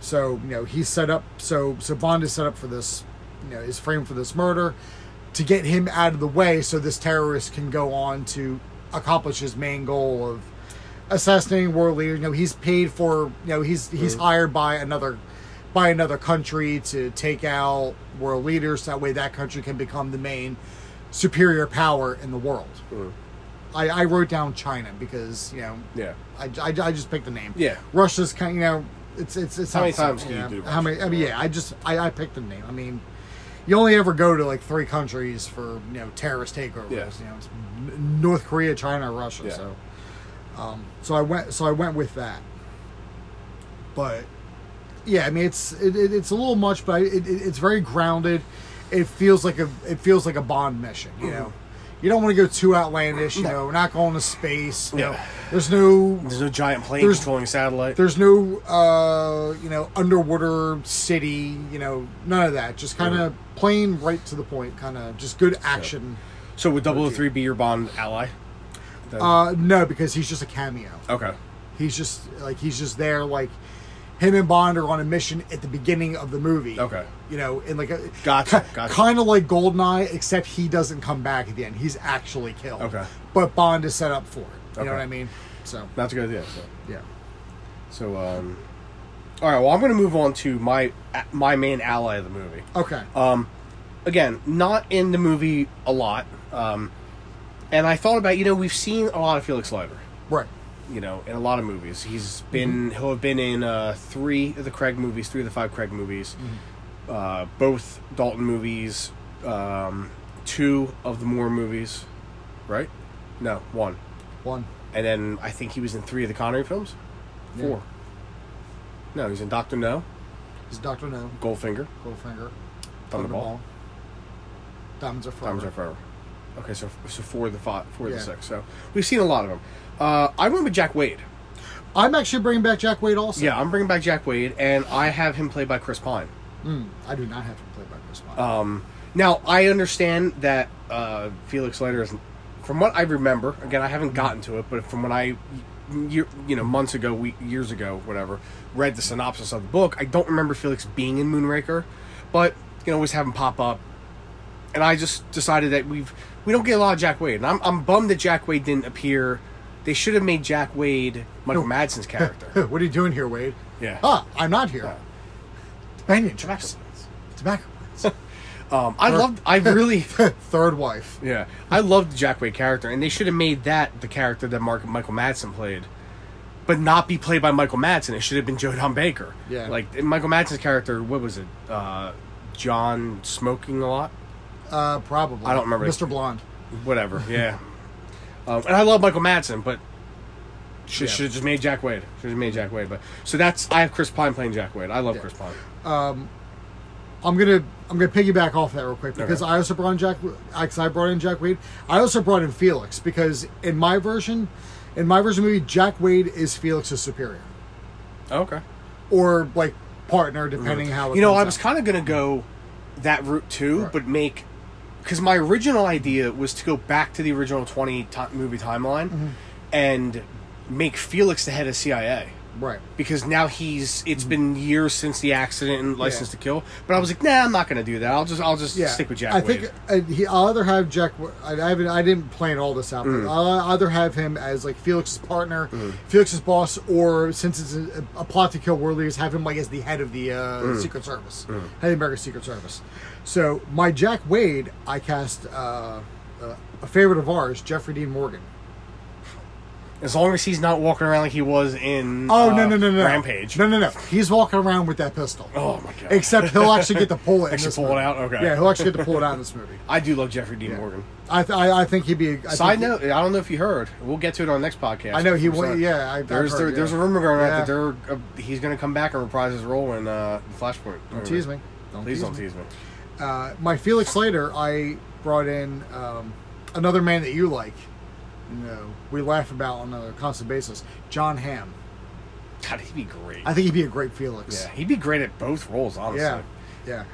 So you know he's set up. So so Bond is set up for this. You know is framed for this murder to get him out of the way so this terrorist can go on to accomplish his main goal of assassinating world leaders. You know, he's paid for. You know, he's he's hired by another by another country to take out world leaders. That way, that country can become the main superior power in the world. Mm. I, I wrote down China because you know Yeah. I, I, I just picked the name. Yeah. Russia's kind. You know, it's it's it's How many times can you do How many? I mean, yeah. I just I, I picked the name. I mean, you only ever go to like three countries for you know terrorist takeovers. Yeah. You know, it's North Korea, China, Russia. Yeah. So, um, so I went so I went with that. But yeah, I mean it's it, it, it's a little much, but I, it, it, it's very grounded. It feels like a it feels like a Bond mission. You know, you don't want to go too outlandish. You know, we're not going to space. You know, Yeah. there's no There's no giant plane There's- controlling satellite. there's no uh, you know underwater city. You know, none of that. Just kind of plain right to the point. Kind of just good action. So would 003 be your Bond ally? Then- Uh, no, because he's just a cameo. okay. He's just like he's just there. Like him and Bond are on a mission at the beginning of the movie. Okay. You know, in like a Gotcha, gotcha. kind of like Goldeneye, except he doesn't come back at the end. He's actually killed. Okay. But Bond is set up for it. You Okay. know what I mean? So That's a good idea. So, yeah. so um, all right. Well, I'm going to move on to my my main ally of the movie. Okay. Um, again, not in the movie a lot. Um, and I thought about you know we've seen a lot of Felix Leiter. right. You know, in a lot of movies, he's been he'll have been in uh, three of the Craig movies, three of the five Craig movies, uh, both Dalton movies, um, two of the Moore movies, right? No, one. One. And then I think he was in three of the Connery films. Four. Yeah. No, he's in Doctor No, He's Doctor No, Goldfinger, Goldfinger, Thunderball, Diamonds Are Forever. Diamonds Are Forever. Okay, so so four of the five, four of the six. So we've seen a lot of them. Uh, I went with Jack Wade. I'm actually bringing back Jack Wade also. Yeah, I'm bringing back Jack Wade, and I have him played by Chris Pine. Mm, I do not have him played by Chris Pine. Um, now I understand that uh, Felix Leiter is, from what I remember. Again, I haven't gotten to it, but from when I, year, you know, months ago, we, years ago, whatever, read the synopsis of the book, I don't remember Felix being in Moonraker, but you know, always have him pop up. And I just decided that we've we don't get a lot of Jack Wade, and I'm I'm bummed that Jack Wade didn't appear. They should have made Jack Wade Michael No. Madsen's character. what are you doing here, Wade? Yeah. Ah, I'm not here. Yeah. Companion Tobacco plants. Tobacco. Um, I loved. I really. Third wife. Yeah, I loved the Jack Wade character, and they should have made that the character that Mark Michael Madsen played, but not be played by Michael Madsen. It should have been Joe Don Baker. Yeah. like Michael Madsen's character. What was it? Uh, John smoking a lot. Uh, probably. I don't remember. Mr. Blonde. Whatever. Yeah. Um, and I love Michael Madsen, but should Yeah. should have just made Jack Wade. Should have made Jack Wade. But so that's I have Chris Pine playing Jack Wade. I love Yeah. Chris Pine. I'm gonna I'm gonna piggyback off that real quick because Okay. I also brought in Jack. Because I brought in Jack Wade. I also brought in Felix because in my version, in my version of the movie, Jack Wade is Felix's superior Okay. or like partner, depending how. It Mm-hmm. You know, I was kind of gonna go that route too, Right. but make because my original idea was to go back to the original twenty ti movie timeline Mm-hmm. and make Felix the head of CIA right. because now he's it's been years since the accident and License to Kill. But I was like, nah, I'm not gonna do that. I'll just I'll just Yeah, stick with Jack I Wade. think uh, he, I'll either have Jack. I, I haven't. I didn't plan all this out. Mm. But I'll either have him as like Felix's partner, Felix's boss, or since it's a, a plot to kill world leaders, have him like as the head of the uh, Mm. Secret Service, head of the American Secret Service. So my Jack Wade, I cast uh, uh, a favorite of ours, Jeffrey Dean Morgan. as long as he's not walking around like he was in Oh uh, no no no no Rampage. No no no. He's walking around with that pistol. Oh my god! Except he'll actually get to pull it. Actually pull it out? Okay. Yeah, he'll actually get to pull it out in this movie. I do love Jeffrey Dean Yeah. Morgan. I, th- I I think he'd be. I Side note: I don't know if you heard. We'll get to it on the next podcast. I know he went. Yeah, I, There's heard, there, yeah. there's a rumor going Yeah. that they're uh, he's going to come back and reprise his role in uh, Flashpoint. Don't tease me. Don't Please tease don't me. tease me. Uh, my Felix Leiter, I brought in um, another man that you like. You know, we laugh about on a constant basis. Jon Hamm. God, he'd be great. I think he'd be a great Felix. yeah, he'd be great at both roles. Honestly. yeah, yeah.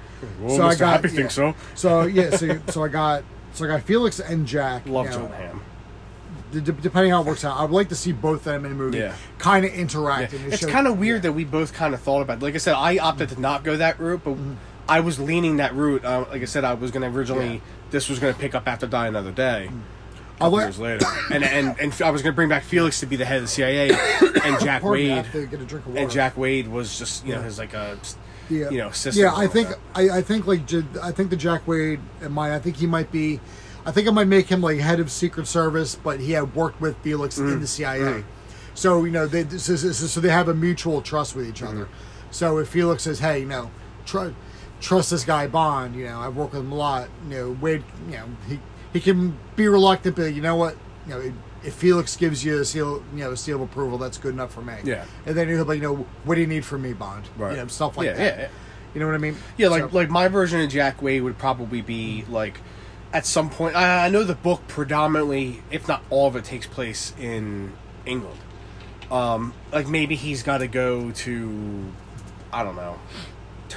Well, So I Mr. got- Happy yeah. thinks so. So yeah, so so I got so I got Felix and Jack. Love you know, Jon Hamm. d- depending how it works out, I would like to see both of them in a movie. Yeah. Kind of Yeah. interact. and It's kind of weird yeah. that we both kind of thought about. It. Like I said, I opted to not go that route, but I was leaning that route. Uh, like I said, I was going to originally. Mm-hmm. Yeah. This was going to pick up after Die Another Day. I like- years later, and and and I was going to bring back Felix to be the head of the CIA, and Jack Pardon me, I Wade, have to get a drink of water. and Jack Wade was just you know Yeah. his like a yeah. you know assistant. Yeah, I think. I, I think like I think the Jack Wade and mine. I think he might be. I think I might make him like head of Secret Service, but he had worked with Felix Mm. in the CIA. So you know they so, so, so they have a mutual trust with each other. Mm-hmm. So if Felix says, "Hey, you know, tr- trust this guy Bond," you know, I've worked with him a lot. You know, Wade, you know, he he can be reluctant, but you know what, you know. if Felix gives you a seal, you know, a seal of approval, that's good enough for me. Yeah. And then he'll be, like, you know, what do you need from me, Bond? Right. You know, stuff like Yeah, that. yeah, yeah. You know what I mean? Yeah, like So- like my version of Jack Wade would probably be like at some point. I, I know the book predominantly, if not all of it, takes place in England. Um, like maybe he's got to go to, I don't know,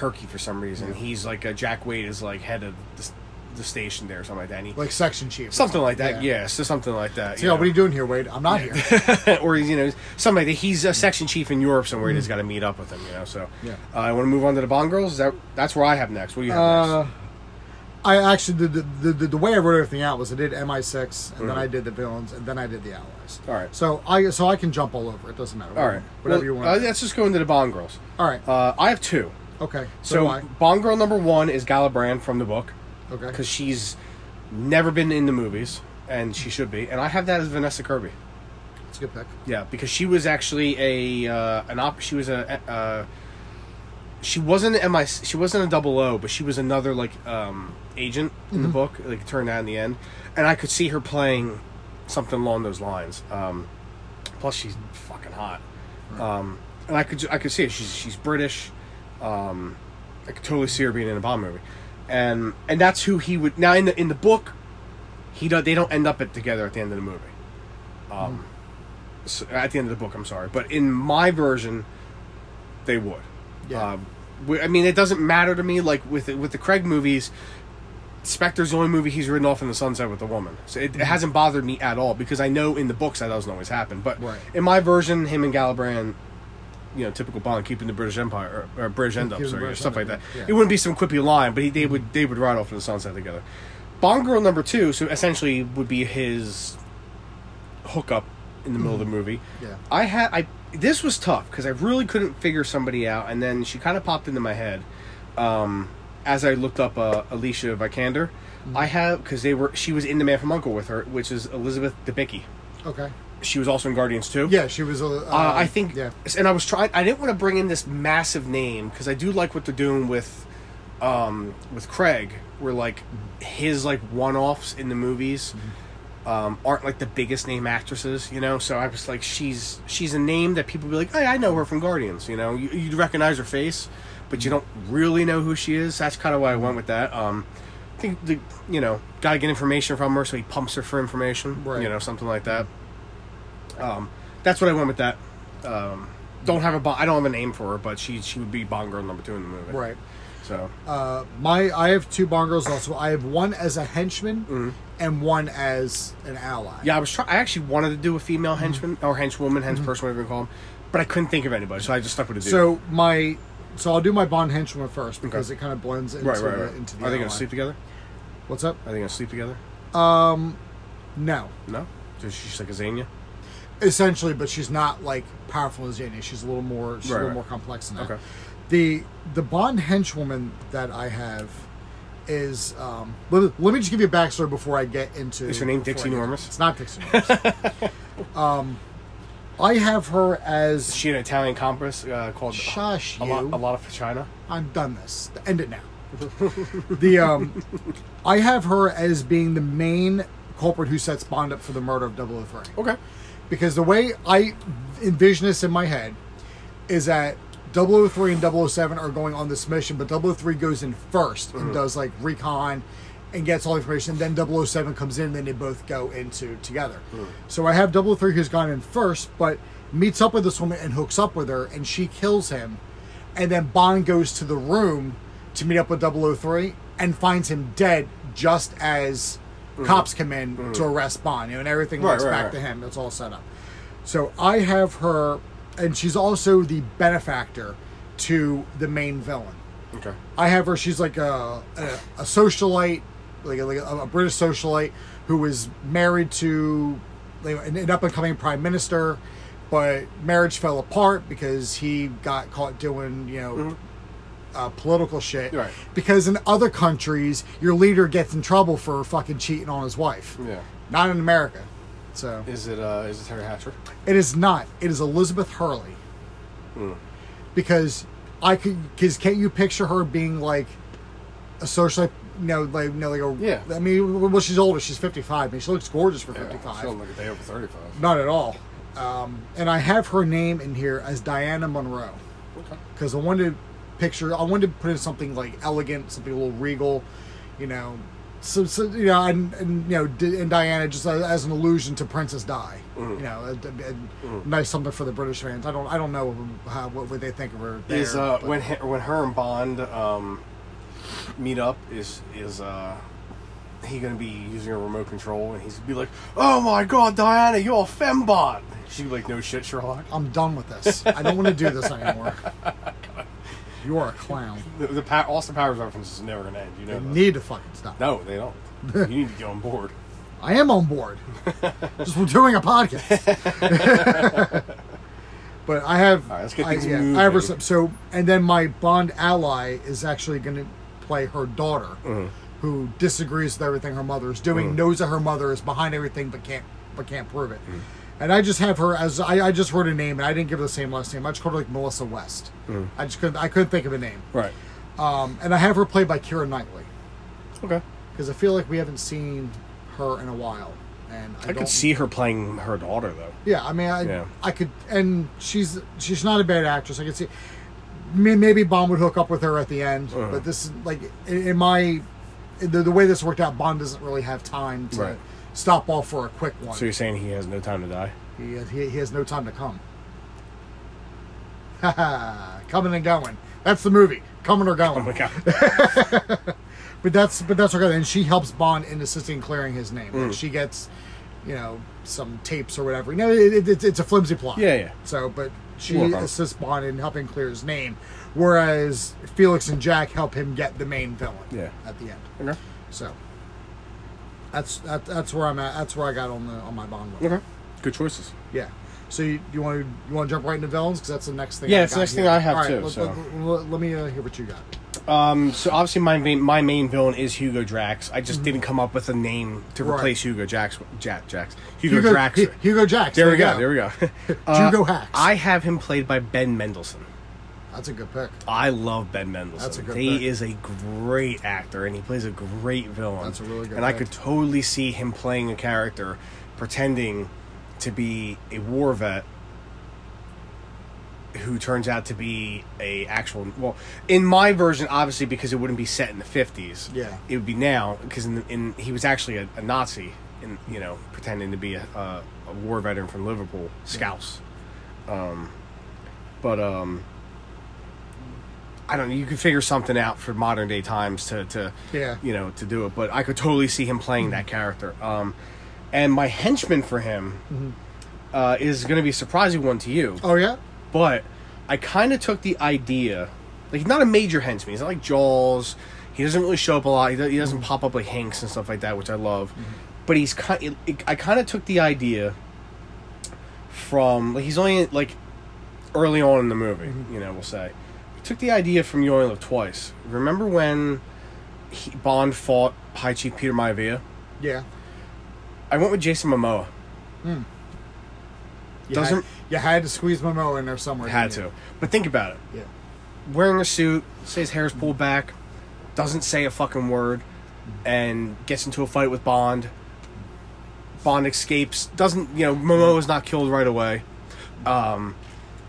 Turkey for some reason. He's like a Jack Wade is like head of the, the station there or something like that. And he, like section chief. or something like that. Yeah. Yeah, so something like that. So, yeah, what are you doing here, Wade? I'm not here. or he's you know something like that. He's a section chief in Europe somewhere. and He's got to meet up with him. You know. So Yeah. uh, I want to move on to the Bond girls. Is that that's where I have next. What do you have Uh, next? I actually did the, the, the, way I wrote everything out was I did MI6 and then I did the villains and then I did the allies. Mm-hmm. All right. So I so I can jump all over. It doesn't matter. All right. Whatever Well, you want. Uh, let's just go into the Bond girls. all right. Uh, I have two. Okay. So, So. Bond girl number one is Gala Brand from the book Okay. because she's never been in the movies and she should be. And I have that as Vanessa Kirby. It's a good pick. Yeah, because she was actually a uh, an op. She was a uh, she wasn't an MI. She wasn't a double O, but she was another like um, agent in the book. Like turned out in the end, and I could see her playing something along those lines. Um, plus, she's fucking hot, um, and I could I could see it. She's she's British. Um, I could totally see her being in a Bond movie, and and that's who he would now in the in the book. He do, they don't end up it together at the end of the movie. Um, so, at the end of the book, I'm sorry, but in my version, they would. Yeah. Um, we- I mean, it doesn't matter to me. Like with with the Craig movies, Spectre's the only movie he's ridden off in the sunset with a woman. So it, it hasn't bothered me at all because I know in the books that doesn't always happen. But Right. in my version, him and Gala Brand, you know, typical Bond, keeping the British Empire or, or British end ups or stuff like that. yeah. It wouldn't be some quippy line, but he, they would they would ride off in the sunset together. Bond girl number two, so essentially would be his hookup in the middle of the movie. Yeah. I had I this was tough because I really couldn't figure somebody out, and then she kind of popped into my head um, as I looked up uh, Alicia Vikander. I have because they were she was in The Man from Uncle with her, which is Elizabeth Debicki. Okay. She was also in Guardians too. Yeah, she was a. Uh, Uh, I think, Yeah. and I was trying. I didn't want to bring in this massive name because I do like what they're doing with, um, with Craig, where like his like one-offs in the movies, um, aren't like the biggest name actresses, you know. So I was like, she's she's a name that people be like, hey, I know her from Guardians, you know. You you recognize her face, but you don't really know who she is. That's kind of why I went with that. Um, I think the you know got to get information from her, so he pumps her for information, Right. you know, something like that. Um, that's what I went with that. Um, don't have a I don't have a name for her, but she she would be Bond girl number two in the movie. Right. So Uh, my I have two Bond girls also. I have one as a henchman and one as an ally. Mm-hmm. yeah, I was trying. I actually wanted to do a female henchman or henchwoman, henchperson, whatever you call them, but I couldn't think of anybody, so I just stuck with a dude. So my so I'll do my Bond henchman first because it kind of blends into right, right, the, right. into the Are they going to sleep together? What's up? Are they going to sleep together? Um, no. No. Just she's like a Xenia. Essentially, but she's not like powerful as Janie. She's a little more. She's Right, a little right. more complex than that. Okay. The the Bond henchwoman that I have is. Um, let, let me just give you a backstory before I get into. Is her name Dixie Normus? It's not Dixie Normus. um, I have her Is as. she an Italian compass uh, called Shush a lot, you. a lot of China? I'm done this. End it now. the um, I have her as being the main culprit who sets Bond up for the murder of 003. Okay. Because the way I envision this in my head is that 003 and 007 are going on this mission, but 003 goes in 1st and mm-hmm. does like recon and gets all the information. Then 007 comes in, and then they both go into together. Mm-hmm. So I have 003 who's gone in first, but meets up with this woman and hooks up with her, and she kills him. And then Bond goes to the room to meet up with 003 and finds him dead just as Mm-hmm. cops come in to mm-hmm. arrest Bond. You know, and everything Right, links right, back right. to him. It's all set up. So I have her, and she's also the benefactor to the main villain. Okay. I have her. She's like a a, a socialite, like a, like a, a British socialite who was married to like, an, an up and coming prime minister, but marriage fell apart because he got caught doing you know. Mm-hmm. Uh, political shit Right. because in other countries your leader gets in trouble for fucking cheating on his wife Yeah. not in america so Is it uh is it Teri Hatcher? it is not. It is Elizabeth Hurley. Because I could, because can't you picture her being like a socialite? You know, like you know, like a. Yeah. I mean, well, she's older. She's fifty-five. I mean, she looks gorgeous for Yeah. fifty-five. She don't look a day over thirty five. Not at all. Um, and I have her name in here as Diana Monroe Okay. because I wanted picture. I wanted to put in something like elegant, something a little regal. You know, so, so you know, and, and you know, and Diana just as, as an allusion to Princess Di. Mm-hmm. You know, a, a- a nice something for the British fans. I don't, I don't know how what would they think of her. There, is uh, when he, when her and Bond um, meet up is is uh, he gonna be using a remote control and he's gonna be like, "Oh my God, Diana, you're a fembot." She'd be like, "No shit, Sherlock." I'm done with this. I don't want to do this anymore. You are a clown. The, the pa- Austin Powers reference is never gonna end. You know You that. need to fucking stop. No, they don't. you need to get on board. I am on board. Just we're doing a podcast. but I have. All right, let's get I, yeah, moving. I have her, so, and then my Bond ally is actually going to play her daughter, Mm-hmm. who disagrees with everything her mother is doing, knows that her mother is behind everything, but can't but can't prove it. Mm-hmm. And I just have her as I, I just wrote a name, and I didn't give her the same last name. I just called her like Melissa West. Mm-hmm. I just couldn't I couldn't think of a name. Right. Um, and I have her played by Keira Knightley Okay. because I feel like we haven't seen her in a while. And I, I could see her playing her daughter though. Yeah, I mean, I, Yeah. I could, and she's she's not a bad actress. I could see maybe Bond would hook up with her at the end, Uh-huh. but this is like in, in my the, the way this worked out. Bond doesn't really have time to Right. Stop off for a quick one. So you're saying he has no time to die? He, he he has no time to come. Haha, coming and going. That's the movie. Coming or going. Oh my god. But that's but that's okay. And she helps Bond in assisting clearing his name. Mm. Like she gets, you know, some tapes or whatever. You know, it, it, it's- it's a flimsy plot. Yeah, yeah. So, but she Work on it. assists Bond in helping clear his name, whereas Felix and Jack help him get the main villain. Yeah. At the end. Okay. So. That's that, that's where I'm at. That's where I got on the on my Bond. One. Okay. Good choices. Yeah. So you, you want to you want to jump right into villains because that's the next thing. Yeah, I that's the got next here. thing I have All right, too, Let, so. let- let- let me uh, hear what you got. Um, so obviously my main my main villain is Hugo Drax. I just didn't come up with a name to Mm-hmm. Right. replace Hugo Jax. Jack Jax. Hugo, Drax. Hu- Hugo Jax. there we go. There we go. Uh, Hugo Hacks. I have him played by Ben Mendelsohn. That's a good pick. I love Ben Mendelsohn. That's a good he pick. is a great actor, and he plays a great villain. That's a really good And I could totally see him playing a character, pretending to be a war vet, who turns out to be a actual. Well, in my version, obviously, because it wouldn't be set in the fifties. Yeah. it would be now because in, in he was actually a, a Nazi, and you know, pretending to be a, a, a war veteran from Liverpool, Scouts. Um, but um. I don't know. You could figure something out for modern day times to, to Yeah. you know, to do it. But I could totally see him playing that character. Um, and my henchman for him uh, is going to be a surprising one to you. Oh yeah. But I kind of took the idea, like not a major henchman. He's not like Jaws. He doesn't really show up a lot. He, do- he doesn't pop up like Hinx and stuff like that, which I love. But he's kind. I kind of took the idea from like he's only like early on in the movie. You know, we'll say. Took the idea from You Twice. Remember when he, Bond fought High Chief Peter Maivia? Yeah. I went with Jason Momoa. You Doesn't- had, you had to squeeze Momo in there somewhere. Had to. But think about it. Yeah. wearing a suit, say his hair's pulled back, doesn't say a fucking word, and gets into a fight with Bond. Bond escapes, doesn't, you know, Momoa is not killed right away. Um,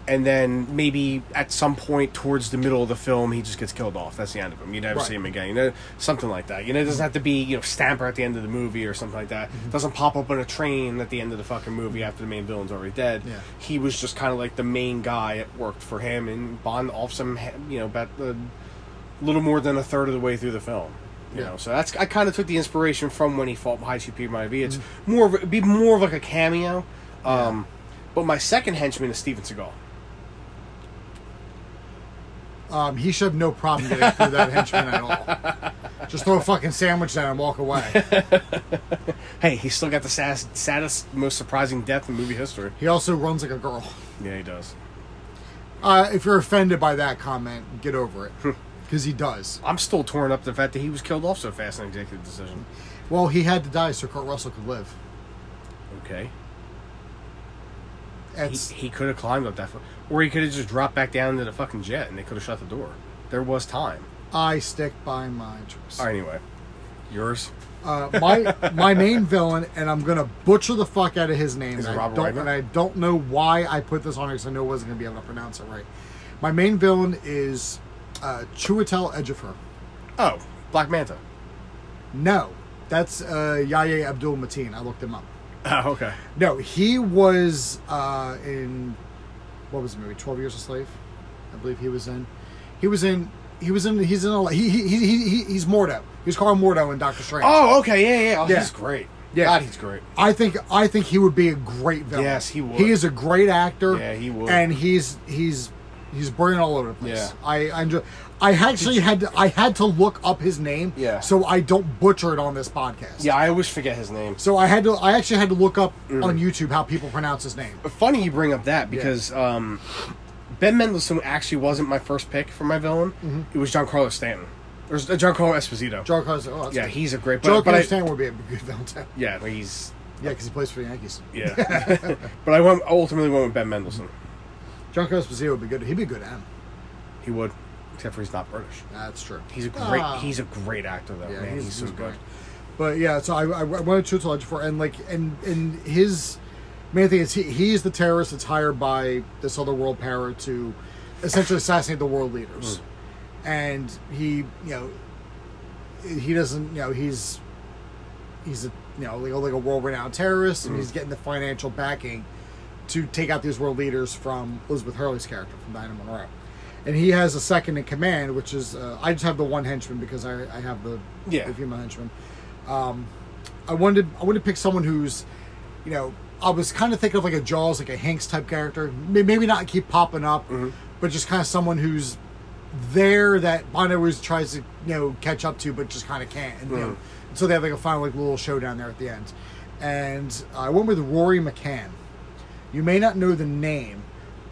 and then maybe at some point towards the middle of the film, he just gets killed off. That's the end of him. You never Right. see him again. You know, something like that. You know, it doesn't have to be, you know, Stamper at the end of the movie or something like that. Doesn't pop up on a train at the end of the fucking movie after the main villain's already dead. Yeah. He was just kind of like the main guy that worked for him, and Bond off some, you know, about a little more than a third of the way through the film. You Yeah. know, so that's I kind of took the inspiration from when he fought High Chief Peter Maivia. It's Mm-hmm. more of it'd be more of like a cameo. Um, But my second henchman is Steven Seagal. Um, he should have no problem getting through that henchman at all. Just throw a fucking sandwich down and walk away. Hey, he's still got the sass, saddest, most surprising death in movie history. He also runs like a girl. Yeah, he does. Uh, if you're offended by that comment, get over it. Because he does. I'm still torn up the fact that he was killed off so fast in an executive decision. Well, he had to die so Kurt Russell could live. Okay. He, It's, he could have climbed up that, or he could have just dropped back down into the fucking jet, and they could have shut the door. There was time. I stick by my choice. All right, anyway, yours. Uh, my my main villain, and I'm gonna butcher the fuck out of his name. Is and I don't, and I don't know why I put this on here because I know I wasn't gonna be able to pronounce it right. My main villain is uh, Chiwetel Ejiofor. Oh, Black Manta. No, That's uh, Yahya Abdul Mateen. I looked him up. Oh, okay. No, he was uh, in what was the movie? Twelve Years a Slave, I believe he was in. He was in. He was in. He's in. A, he, he he he he's Mordo. He's Karl Mordo in Doctor Strange. Oh, okay. Yeah, yeah. Oh, Yeah. He's great. Yeah. God, he's great. I think I think he would be a great villain. Yes, he would. He is a great actor. Yeah, he would. And he's he's he's brilliant all over the place. Yeah. I I enjoy. I actually had to, I had to look up his name. Yeah. So I don't butcher it on this podcast. Yeah, I always forget his name. So I had to. I actually had to look up Mm. on YouTube how people pronounce his name. Funny you bring up that because um, Ben Mendelsohn actually wasn't my first pick for my villain. Mm-hmm. It was Giancarlo Stanton. Or uh, Giancarlo Esposito. Carlos. Oh, yeah, good. he's a great. But, but I, Stan would be a good villain too. yeah, he's Yeah, because he plays for the Yankees. yeah. but I went ultimately went with Ben Mendelsohn. John Esposito would be good. He'd be good at him. He would, except for he's not British. That's true. He's a great. Ah. He's a great actor though. Yeah, man, he's, so good. great. But yeah, so I, I went to Legend for and like and and his main thing is he he's the terrorist that's hired by this other world power to essentially assassinate the world leaders, Hmm. and he you know he doesn't you know he's he's a you know like a, like a world renowned terrorist Hmm. and he's getting the financial backing to take out these world leaders from Elizabeth Hurley's character from Diana Monroe. And he has a second in command, which is uh, I just have the one henchman because I, I have the Yeah. the female henchman. Um, I wanted I wanted to pick someone who's, you know, I was kind of thinking of like a Jaws, like a Hinx type character. Maybe not keep popping up, Mm-hmm. but just kind of someone who's there that Bond always tries to you know catch up to, but just kind of can't. And you know, Mm-hmm. so they have like a final like little showdown there at the end. And I went with Rory McCann. You may not know the name,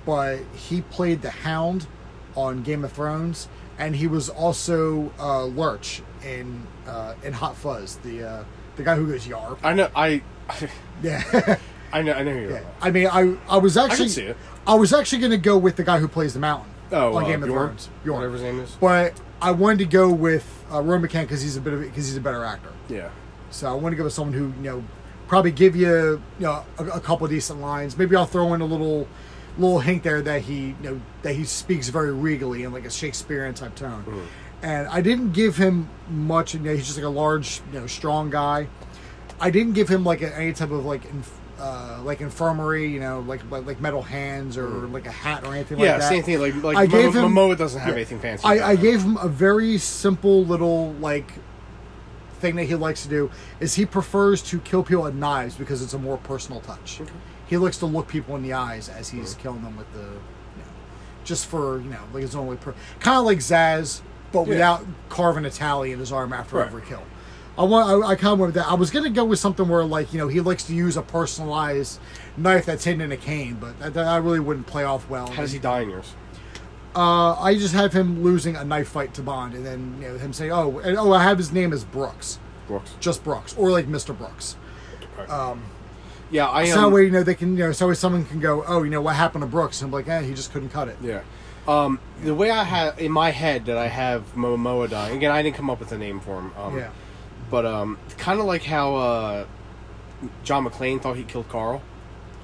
but he played the Hound on Game of Thrones, and he was also uh, Lurch in uh, in Hot Fuzz, the uh, the guy who goes Yar. I know. I. Yeah, I know. I know who you're yeah. I mean, I I was actually it. I was actually going to go with the guy who plays the Mountain Oh, on uh, Game of? Thrones, Bjorn. Whatever his name is. But I wanted to go with uh, Rory McCann because he's a bit of because he's a better actor. Yeah. So I want to go with someone who you know probably give you you know a, a couple decent lines. Maybe I'll throw in a little little hint there that he you know that he speaks very regally in like a Shakespearean type tone. Mm-hmm. And I didn't give him much. You know, he's just like a large, you know, strong guy. I didn't give him like a, any type of like inf- uh, like infirmary, you know, like like, like metal hands or like a hat or anything. Yeah, like that. Yeah, same thing. Like like I gave him- Momoa doesn't have yeah. anything fancy. I, I gave him a very simple little like thing that he likes to do is he prefers to kill people with knives because it's a more personal touch. He likes to look people in the eyes as he's uh-huh. killing them with the, you know, just for you know like his only per- kind of like Zsasz, but Yeah. without carving a tally in his arm after Right. every kill. I want. I, I kind of with that. I was gonna go with something where like you know he likes to use a personalized knife that's hidden in a cane, but that, that I really wouldn't play off well. How does he die in yours? Uh, I just have him losing a knife fight to Bond, and then you know him saying, "Oh, and, oh, I have his name as Brooks, Brooks. just Brooks, or like Mister Brooks." Yeah, I So that um, way, you know, they can, you know, so way someone can go, "Oh, you know, what happened to Brooks?" And I'm like, "Eh, he just couldn't cut it." Yeah. Um, the way I have in my head that I have Momoa dying again, I didn't come up with a name for him. Um, Yeah. But um, kind of like how uh, John McClane thought he killed Karl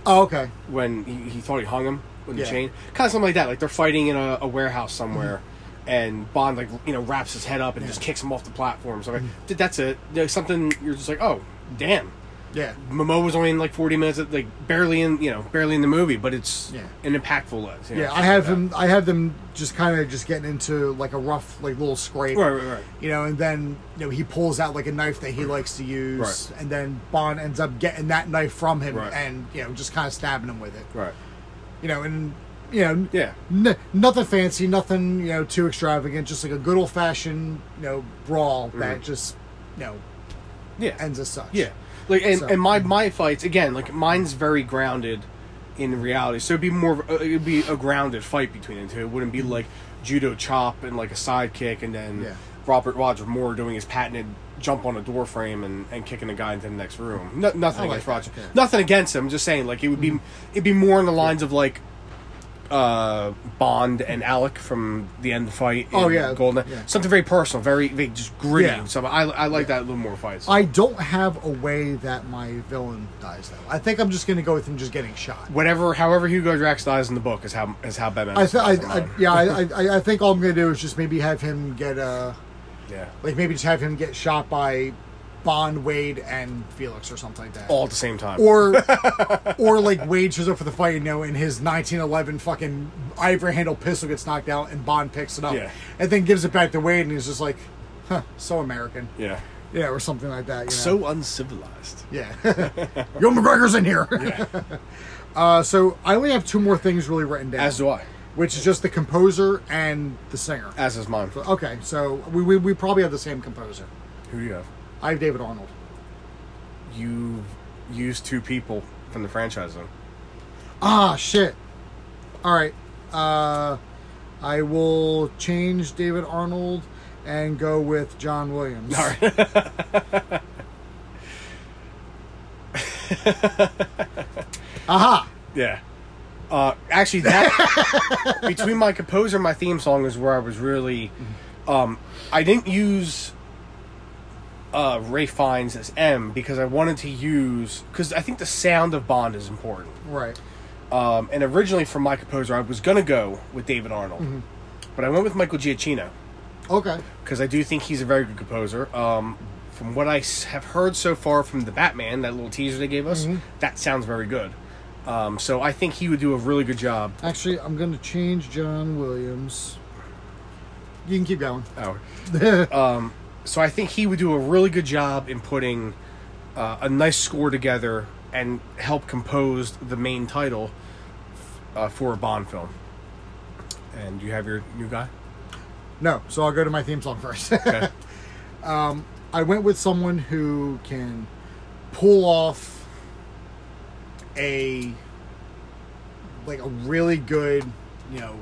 Oh, okay. when he, he thought he hung him with the Yeah. chain. Kind of something like that. Like they're fighting in a, a warehouse somewhere. Mm-hmm. And Bond like you know wraps his head up and just kicks him off the platform. So like, th- that's it. There's something you're just like, oh, damn. Yeah. Momo was only in like 40 minutes, like barely in you know barely in the movie, but it's Yeah. an impactful lens. you know, Yeah, I have like him. I have them just kind of just getting into like a rough, like little scrape. Right, right, right. You know, and then you know he pulls out like a knife that he likes to use, Right. and then Bond ends up getting that knife from him, Right. and you know just kind of stabbing him with it. Right. You know, and you know, Yeah. N- nothing fancy, nothing you know too extravagant. Just like a good old fashioned you know brawl that just you know Yeah. ends as such. Mm-hmm. Yeah, like and, So- and my my fights again, like mine's very grounded in reality. So it'd be more, of it'd be a grounded fight between the two. It wouldn't be like judo chop and like a sidekick, and then Yeah. Robert Roger Moore doing his patented jump on a door frame and, and kicking a guy into the next room. No, nothing like against Roger. yeah. Mm-hmm. Nothing against him. I'm just saying, like it would be, it'd be more in the lines of like. Uh, Bond and Alec from the end of the fight. Oh, yeah, Golden. yeah. Something very personal, very, very just gritty. Yeah. So I, I like that a little more fights. I don't have a way that my villain dies though. I think I'm just gonna go with him just getting shot. whatever, however Hugo Drax dies in the book is how is how Batman. I, th- I, I yeah, I, I, I think all I'm gonna do is just maybe have him get uh yeah, like maybe just have him get shot by Bond, Wade, and Felix or something like that. all at the same time. Or, or like Wade shows up for the fight, you know, and his 1911 fucking ivory handle pistol gets knocked out, and Bond picks it up, Yeah. and then gives it back to Wade, and he's just like, "Huh, so American." yeah, Yeah, or something like that. You know? so uncivilized. yeah, Yo McGregor's in here. uh, so I only have two more things really written down, As do I. which is just the composer and the singer. As is mine. Okay, so we, we, we probably have the same composer. Who do you have? I have David Arnold. You used two people from the franchise then. Ah, shit. All right. Uh, I will change David Arnold and go with John Williams. All right. Aha! Yeah. Uh, actually, that between my composer and my theme song is where I was really. Um, I didn't use uh, Ralph Fiennes as M because I wanted to use because I think the sound of Bond is important. Right. Um, and originally for my composer, I was gonna go with David Arnold, Mm-hmm. but I went with Michael Giacchino Okay. because I do think he's a very good composer. Um, from I have heard so far from the Batman, that little teaser they gave us, Mm-hmm. that sounds very good. Um, so I think he would do a really good job. Actually, I'm going to change John Williams. You can keep going. Oh. So I think he would do a really good job in putting uh, a nice score together and help compose the main title uh, for a Bond film. And you have your new guy. no, so I'll go to my theme song first. Okay. I went with someone who can pull off a like a really good, you know,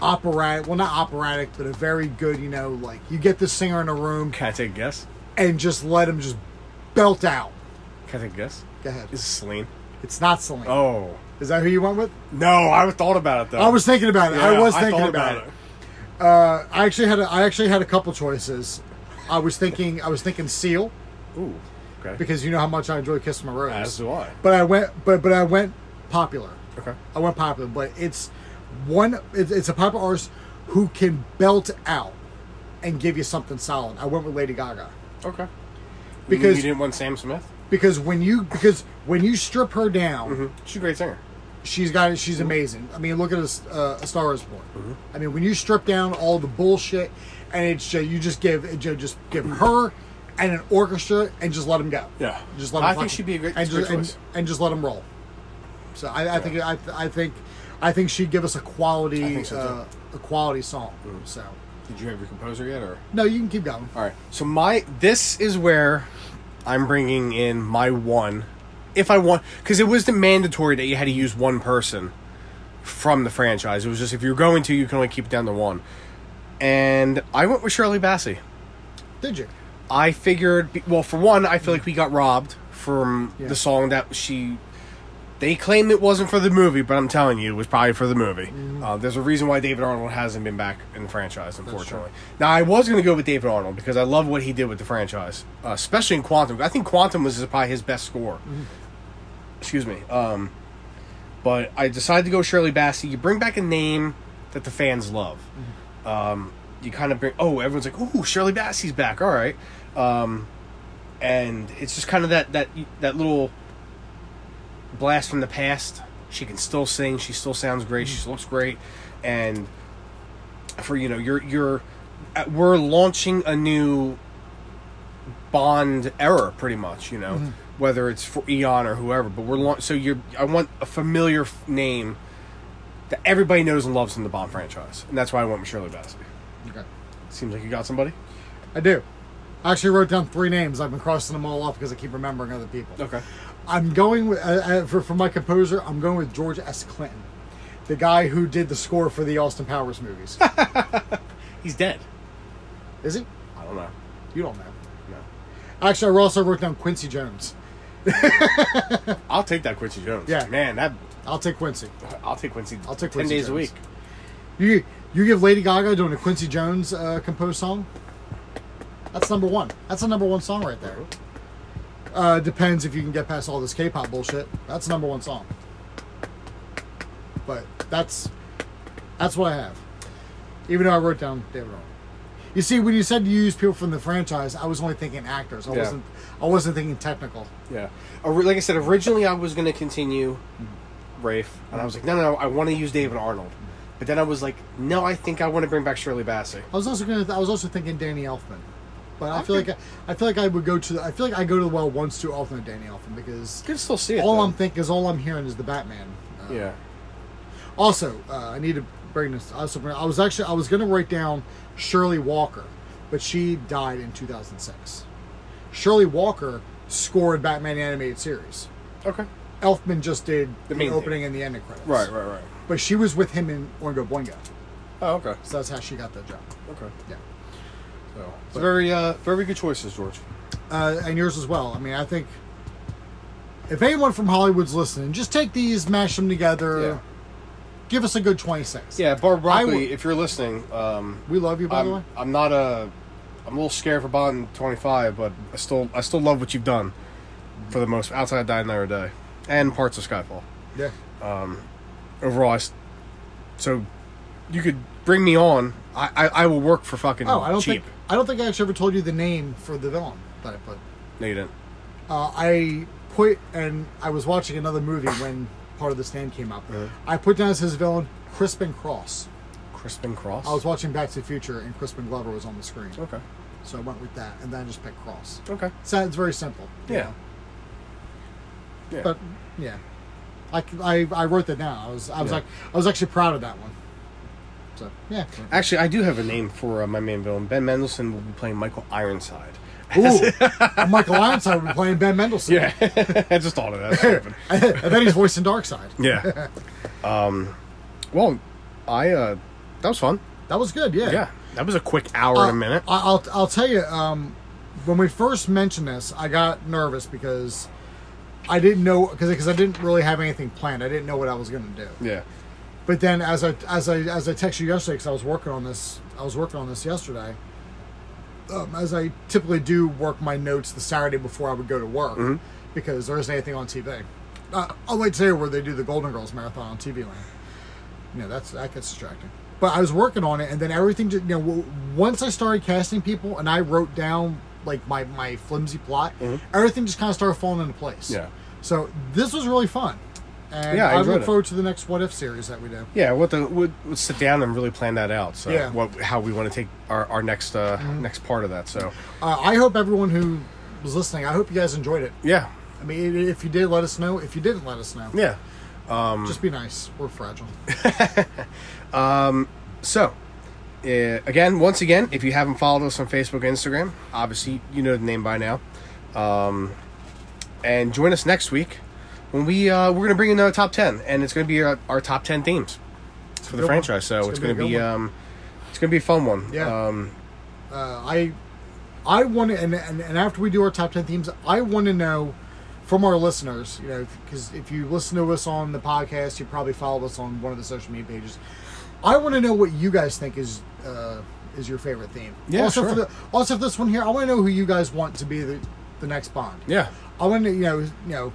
operatic. Well, not operatic, but a very good, you know, like you get the singer in a room Can I take a guess? and just let him just belt out. Can I take a guess? Go ahead. Is it Celine? It's not Celine. Oh. Is that who you went with? No, I thought about it though. I was thinking about it. I Yeah, was thinking thought about, it. Uh, I actually had a, I actually had a couple choices. I was thinking I was thinking Seal Ooh. Okay. because you know how much I enjoy Kiss from a Rose. As do I. But I went, but but I went popular. Okay. I went popular, but it's one. It's, it's a popular artist who can belt out and give you something solid. I went with Lady Gaga Okay. Because- you didn't want Sam Smith. because when you because when you strip her down, mm-hmm. She's a great singer. she's got she's mm-hmm. amazing. I mean, look at a, uh, a Star Is Born. Mm-hmm. I mean, when you strip down all the bullshit and it's just, you just give just give her and an orchestra and just let them go. Yeah. just let them. I think she'd be a great- and a great just, and, choice. and just let them roll. So I, I think I, I think I think she'd give us a quality so, uh, a quality song. So Did you have your composer yet, or? no, you can keep going. All right. So my this is where I'm bringing in my one, if I want, because it was the mandatory that you had to use one person from the franchise. It was just if you're going to, you can only keep it down to one. And I went with Shirley Bassey. Did you? I figured, well, for one, I feel like we got robbed from Yeah. the song that she. They claim it wasn't for the movie, but I'm telling you, it was probably for the movie. Mm-hmm. Uh, there's a reason why David Arnold hasn't been back in the franchise, unfortunately. Now, I was going to go with David Arnold because I love what he did with the franchise, uh, especially in Quantum. I think Quantum was probably his best score. Mm-hmm. Excuse me. Um, but I decided to go Shirley Bassey. You bring back a name that the fans love. Mm-hmm. Um, you kind of bring. Oh, everyone's like, "Ooh, Shirley Bassey's back." All right, um, and it's just kind of that that that little blast from the past. She can still sing. She still sounds great. She looks great, and for you know, you're you're uh, we're launching a new Bond era, pretty much. You know, whether it's for Eon or whoever, but we're launch. So you're. I want a familiar f- name that everybody knows and loves in the Bond franchise, and that's why I went with Shirley Bassey. Okay. Seems like you got somebody. I do. I actually wrote down three names. I've been crossing them all off because I keep remembering other people. Okay. I'm going with uh, uh, for for my composer. I'm going with George S. Clinton, the guy who did the score for the Austin Powers movies. He's dead. Is he? I don't know. You don't know. No. Actually, I also wrote down Quincy Jones. I'll take that Quincy Jones. Yeah. Man, that I'll take Quincy. I'll take Quincy. I'll take Quincy ten Quincy days a week. You you give Lady Gaga doing a Quincy Jones uh, composed song. That's number one. That's a number one song right there. Uh, depends if you can get past all this K-pop bullshit. That's number one song. But that's that's what I have. Even though I wrote down David Arnold. You see, when you said you use people from the franchise, I was only thinking actors. I Yeah. wasn't. I wasn't thinking technical. Yeah. Like I said, originally I was going to continue Ralph, and I was like, no, no, no I want to use David Arnold. But then I was like, no, I think I want to bring back Shirley Bassey. I was also gonna. I was also thinking Danny Elfman, but I feel like I, I feel like I would go to. the- I feel like I go to the well once too often with Danny Elfman because You can still see it. all though. I'm thinking is all I'm hearing is the Batman. Uh, Yeah. Also, uh, I need to bring this. Also, bring- I was actually I was gonna write down Shirley Walker, but she died in 2006. Shirley Walker scored Batman the animated series. Okay. Elfman just did The the, opening and the ending credits. Right, right, right. But she was with him in Oingo Boingo, Oh, okay. so that's how she got that job. Okay. Yeah. So, it's very, uh, very good choices, George. uh, and yours as well. I mean, I think if anyone from Hollywood's listening, just take these, mash them together, Yeah. give us a good twenty-six. Yeah, Barb Broccoli, would- if you're listening, um, we love you, by the way. I'm, I'm not a. I'm a little scared for Bond 25, but I still, I still love what you've done. For the most, outside of Die Another Day, and parts of Skyfall. Yeah, Um, Overall, I so you could bring me on. I, I, I will work for fucking Oh, I don't cheap. think I don't think I actually ever told you the name for the villain that I put. No, you didn't. Uh, I put and I was watching another movie when part of this name came up. Uh-huh. I put down as his villain Crispin Cross. Crispin Cross. I was watching Back to the Future and Crispin Glover was on the screen, okay. so I went with that, and then I just picked Cross. Okay. So it's very simple. Yeah. know. Yeah. But yeah, I, I, I wrote that down. I was I was Yeah. like I was actually proud of that one. So yeah. Actually, I do have a name for uh, my main villain. Ben Mendelsohn will be playing Michael Ironside. Ooh, Michael Ironside would be playing Ben Mendelsohn. Yeah, I just thought of that. Stupid. and then he's voicing Darkseid. Yeah. um, well, I uh, that was fun. That was good. Yeah. Yeah, that was a quick hour Uh, and a minute. I, I'll I'll tell you. Um, when we first mentioned this, I got nervous because I didn't know because because I didn't really have anything planned. I didn't know what I was going to do. Yeah. But then, as I as I as I texted you yesterday, because I was working on this, I was working on this yesterday. Um, as I typically do, work my notes the Saturday before I would go to work Mm-hmm. because there isn't anything on TV. Uh, I'll wait today where they do the Golden Girls marathon on TV Land. You know, that's that gets distracting. But I was working on it, and then everything. Just, you know, once I started casting people, and I wrote down like my my flimsy plot, everything just kind of started falling into place. Mm-hmm. Yeah. So this was really fun, and Yeah, I I, look it. forward to the next What If series that we do. Yeah, what the we'll, we'll sit down and really plan that out. So Yeah. what how we want to take our, our next uh, next part of that. So Uh, I hope everyone who was listening, I hope you guys enjoyed it. yeah, I mean, if you did, let us know. If you didn't, let us know. yeah. Just be nice. We're fragile. um, So uh, again, once again, if you haven't followed us on Facebook, and Instagram, obviously you know the name by now. Um, and join us next week when we uh, we're gonna bring in the top ten, and it's gonna be our, our top ten themes for the good one. franchise. So It's it's, gonna gonna, be a be, good one. um, it's gonna be a fun one. Yeah. Um, Uh, I, I want to, and, and and after we do our top ten themes, I want to know from our listeners. You know, because if you listen to us on the podcast, you probably follow us on one of the social media pages. I want to know what you guys think is uh, is your favorite theme. Yeah, also sure. For the, also, for this one here, I want to know who you guys want to be the the next Bond. yeah. I want to, you know, you know,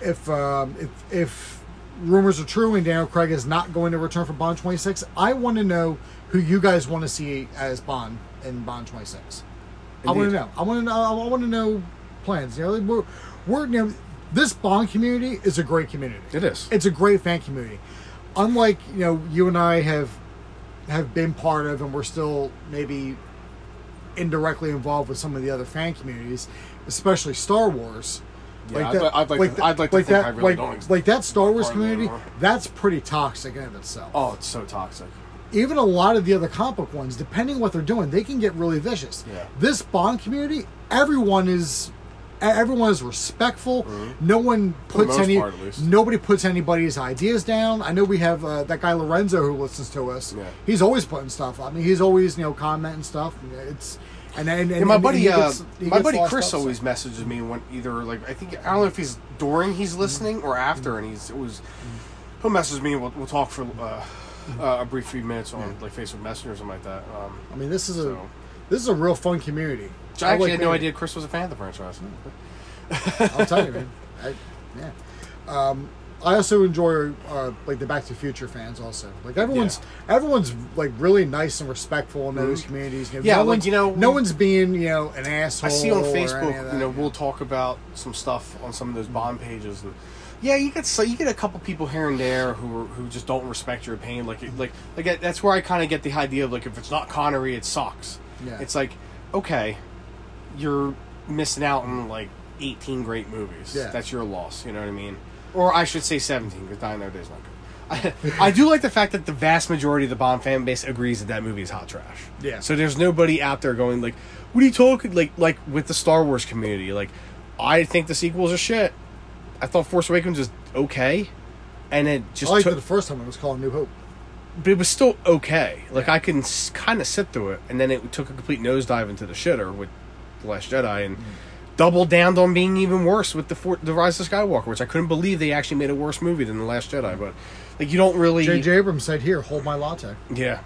if um, if if rumors are true and Daniel Craig is not going to return for Bond twenty six, I want to know who you guys want to see as Bond in Bond twenty six. I want to know. I want to know. I want to know plans. You know, we're we're you know, this Bond community is a great community. It is. It's a great fan community. Unlike you know, you and I have have been part of, and we're still maybe indirectly involved with some of the other fan communities, especially Star Wars. Yeah, I'd I'd like to- th- I'd like to think that, I really like, don't like that Star Wars part of it community. That's pretty toxic in of itself. Oh, it's so toxic. Even a lot of the other comic book ones, depending what they're doing, they can get really vicious. Yeah. This Bond community, everyone is. Everyone is respectful. No one Mm-hmm. puts any. part. Nobody puts anybody's ideas down. I know we have uh, that guy Lorenzo who listens to us. Yeah. He's always putting stuff. I mean, he's always you know commenting stuff. It's and and, and, Yeah, my and buddy, uh, gets- he my buddy Chris up, so- always messages me when either like I think I don't know if he's during he's listening or after, and he's it was he'll message me and we'll, we'll talk for uh, uh, a brief few minutes on like Facebook Messenger or something like that. Um, I mean, this is a So- this is a real fun community. I actually like had no idea Chris was a fan of the franchise. I'll tell you, man. I, yeah. Um, I also enjoy uh, like the Back to the Future fans. Also, like everyone's everyone's like really nice and respectful in those communities. You know, Mm-hmm. Yeah, no like, one's, you know, no one's being you know an asshole. I see on or any of Facebook, that, you know, yeah. we'll talk about some stuff on some of those bond pages, and yeah, you get so you get a couple people here and there who are, who just don't respect your opinion. Like like like that's where I kind of get the idea of like if it's not Connery, it sucks. Yeah. It's like okay, you're missing out on like 18 great movies. Yeah. That's your loss. You know what I mean? Or I should say 17 because Day is not good. I, I do like the fact that the vast majority of the Bond fan base agrees that that movie is hot trash. Yeah. So there's nobody out there going like, "What are you talking?" Like like with the Star Wars community, like I think the sequels are shit. I thought Force Awakens was okay, and it just I liked took, it the first time it was called New Hope. But it was still okay. Like. I can kind of sit through it, and then it took a complete nosedive into the shitter with the Last Jedi, and doubled down on being even worse with the For- the Rise of Skywalker, which I couldn't believe they actually made a worse movie than the Last Jedi. But like you don't really, J.J. Abrams said, "Here, hold my latte." yeah,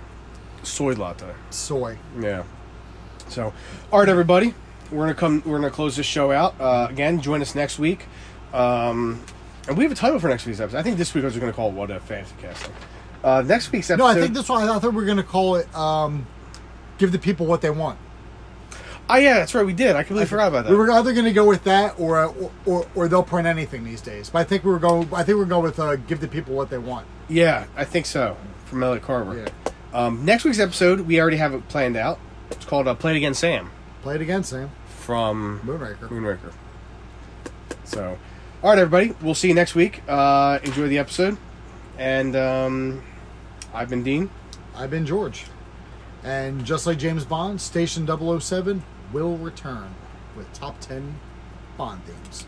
soy latte. Soy. Yeah. So, all right, everybody, we're gonna come. We're gonna close this show out. Uh, again, join us next week. Um, and we have a title for next week's episode. I think this week going to call it "What If Fantasy Casting." Uh, next week's episode. No, I think this one. I thought we were going to call it um, "Give the People What They Want." Oh yeah, that's right. We did. I completely forgot about that. We were either going to go with that, or, or or or they'll print anything these days. But I think we were going. I think we're going with uh, "Give the People What They Want." yeah, I think so. From Elliot Carver. Yeah. Um, next week's episode, we already have it planned out. It's called uh, "Play It Again, Sam" Play it again, Sam. from Moonraker. Moonraker. So, all right, everybody. We'll see you next week. Uh, enjoy the episode. And um, I've been Dean. I've been George, and just like James Bond, Station 007 will return with top ten Bond themes.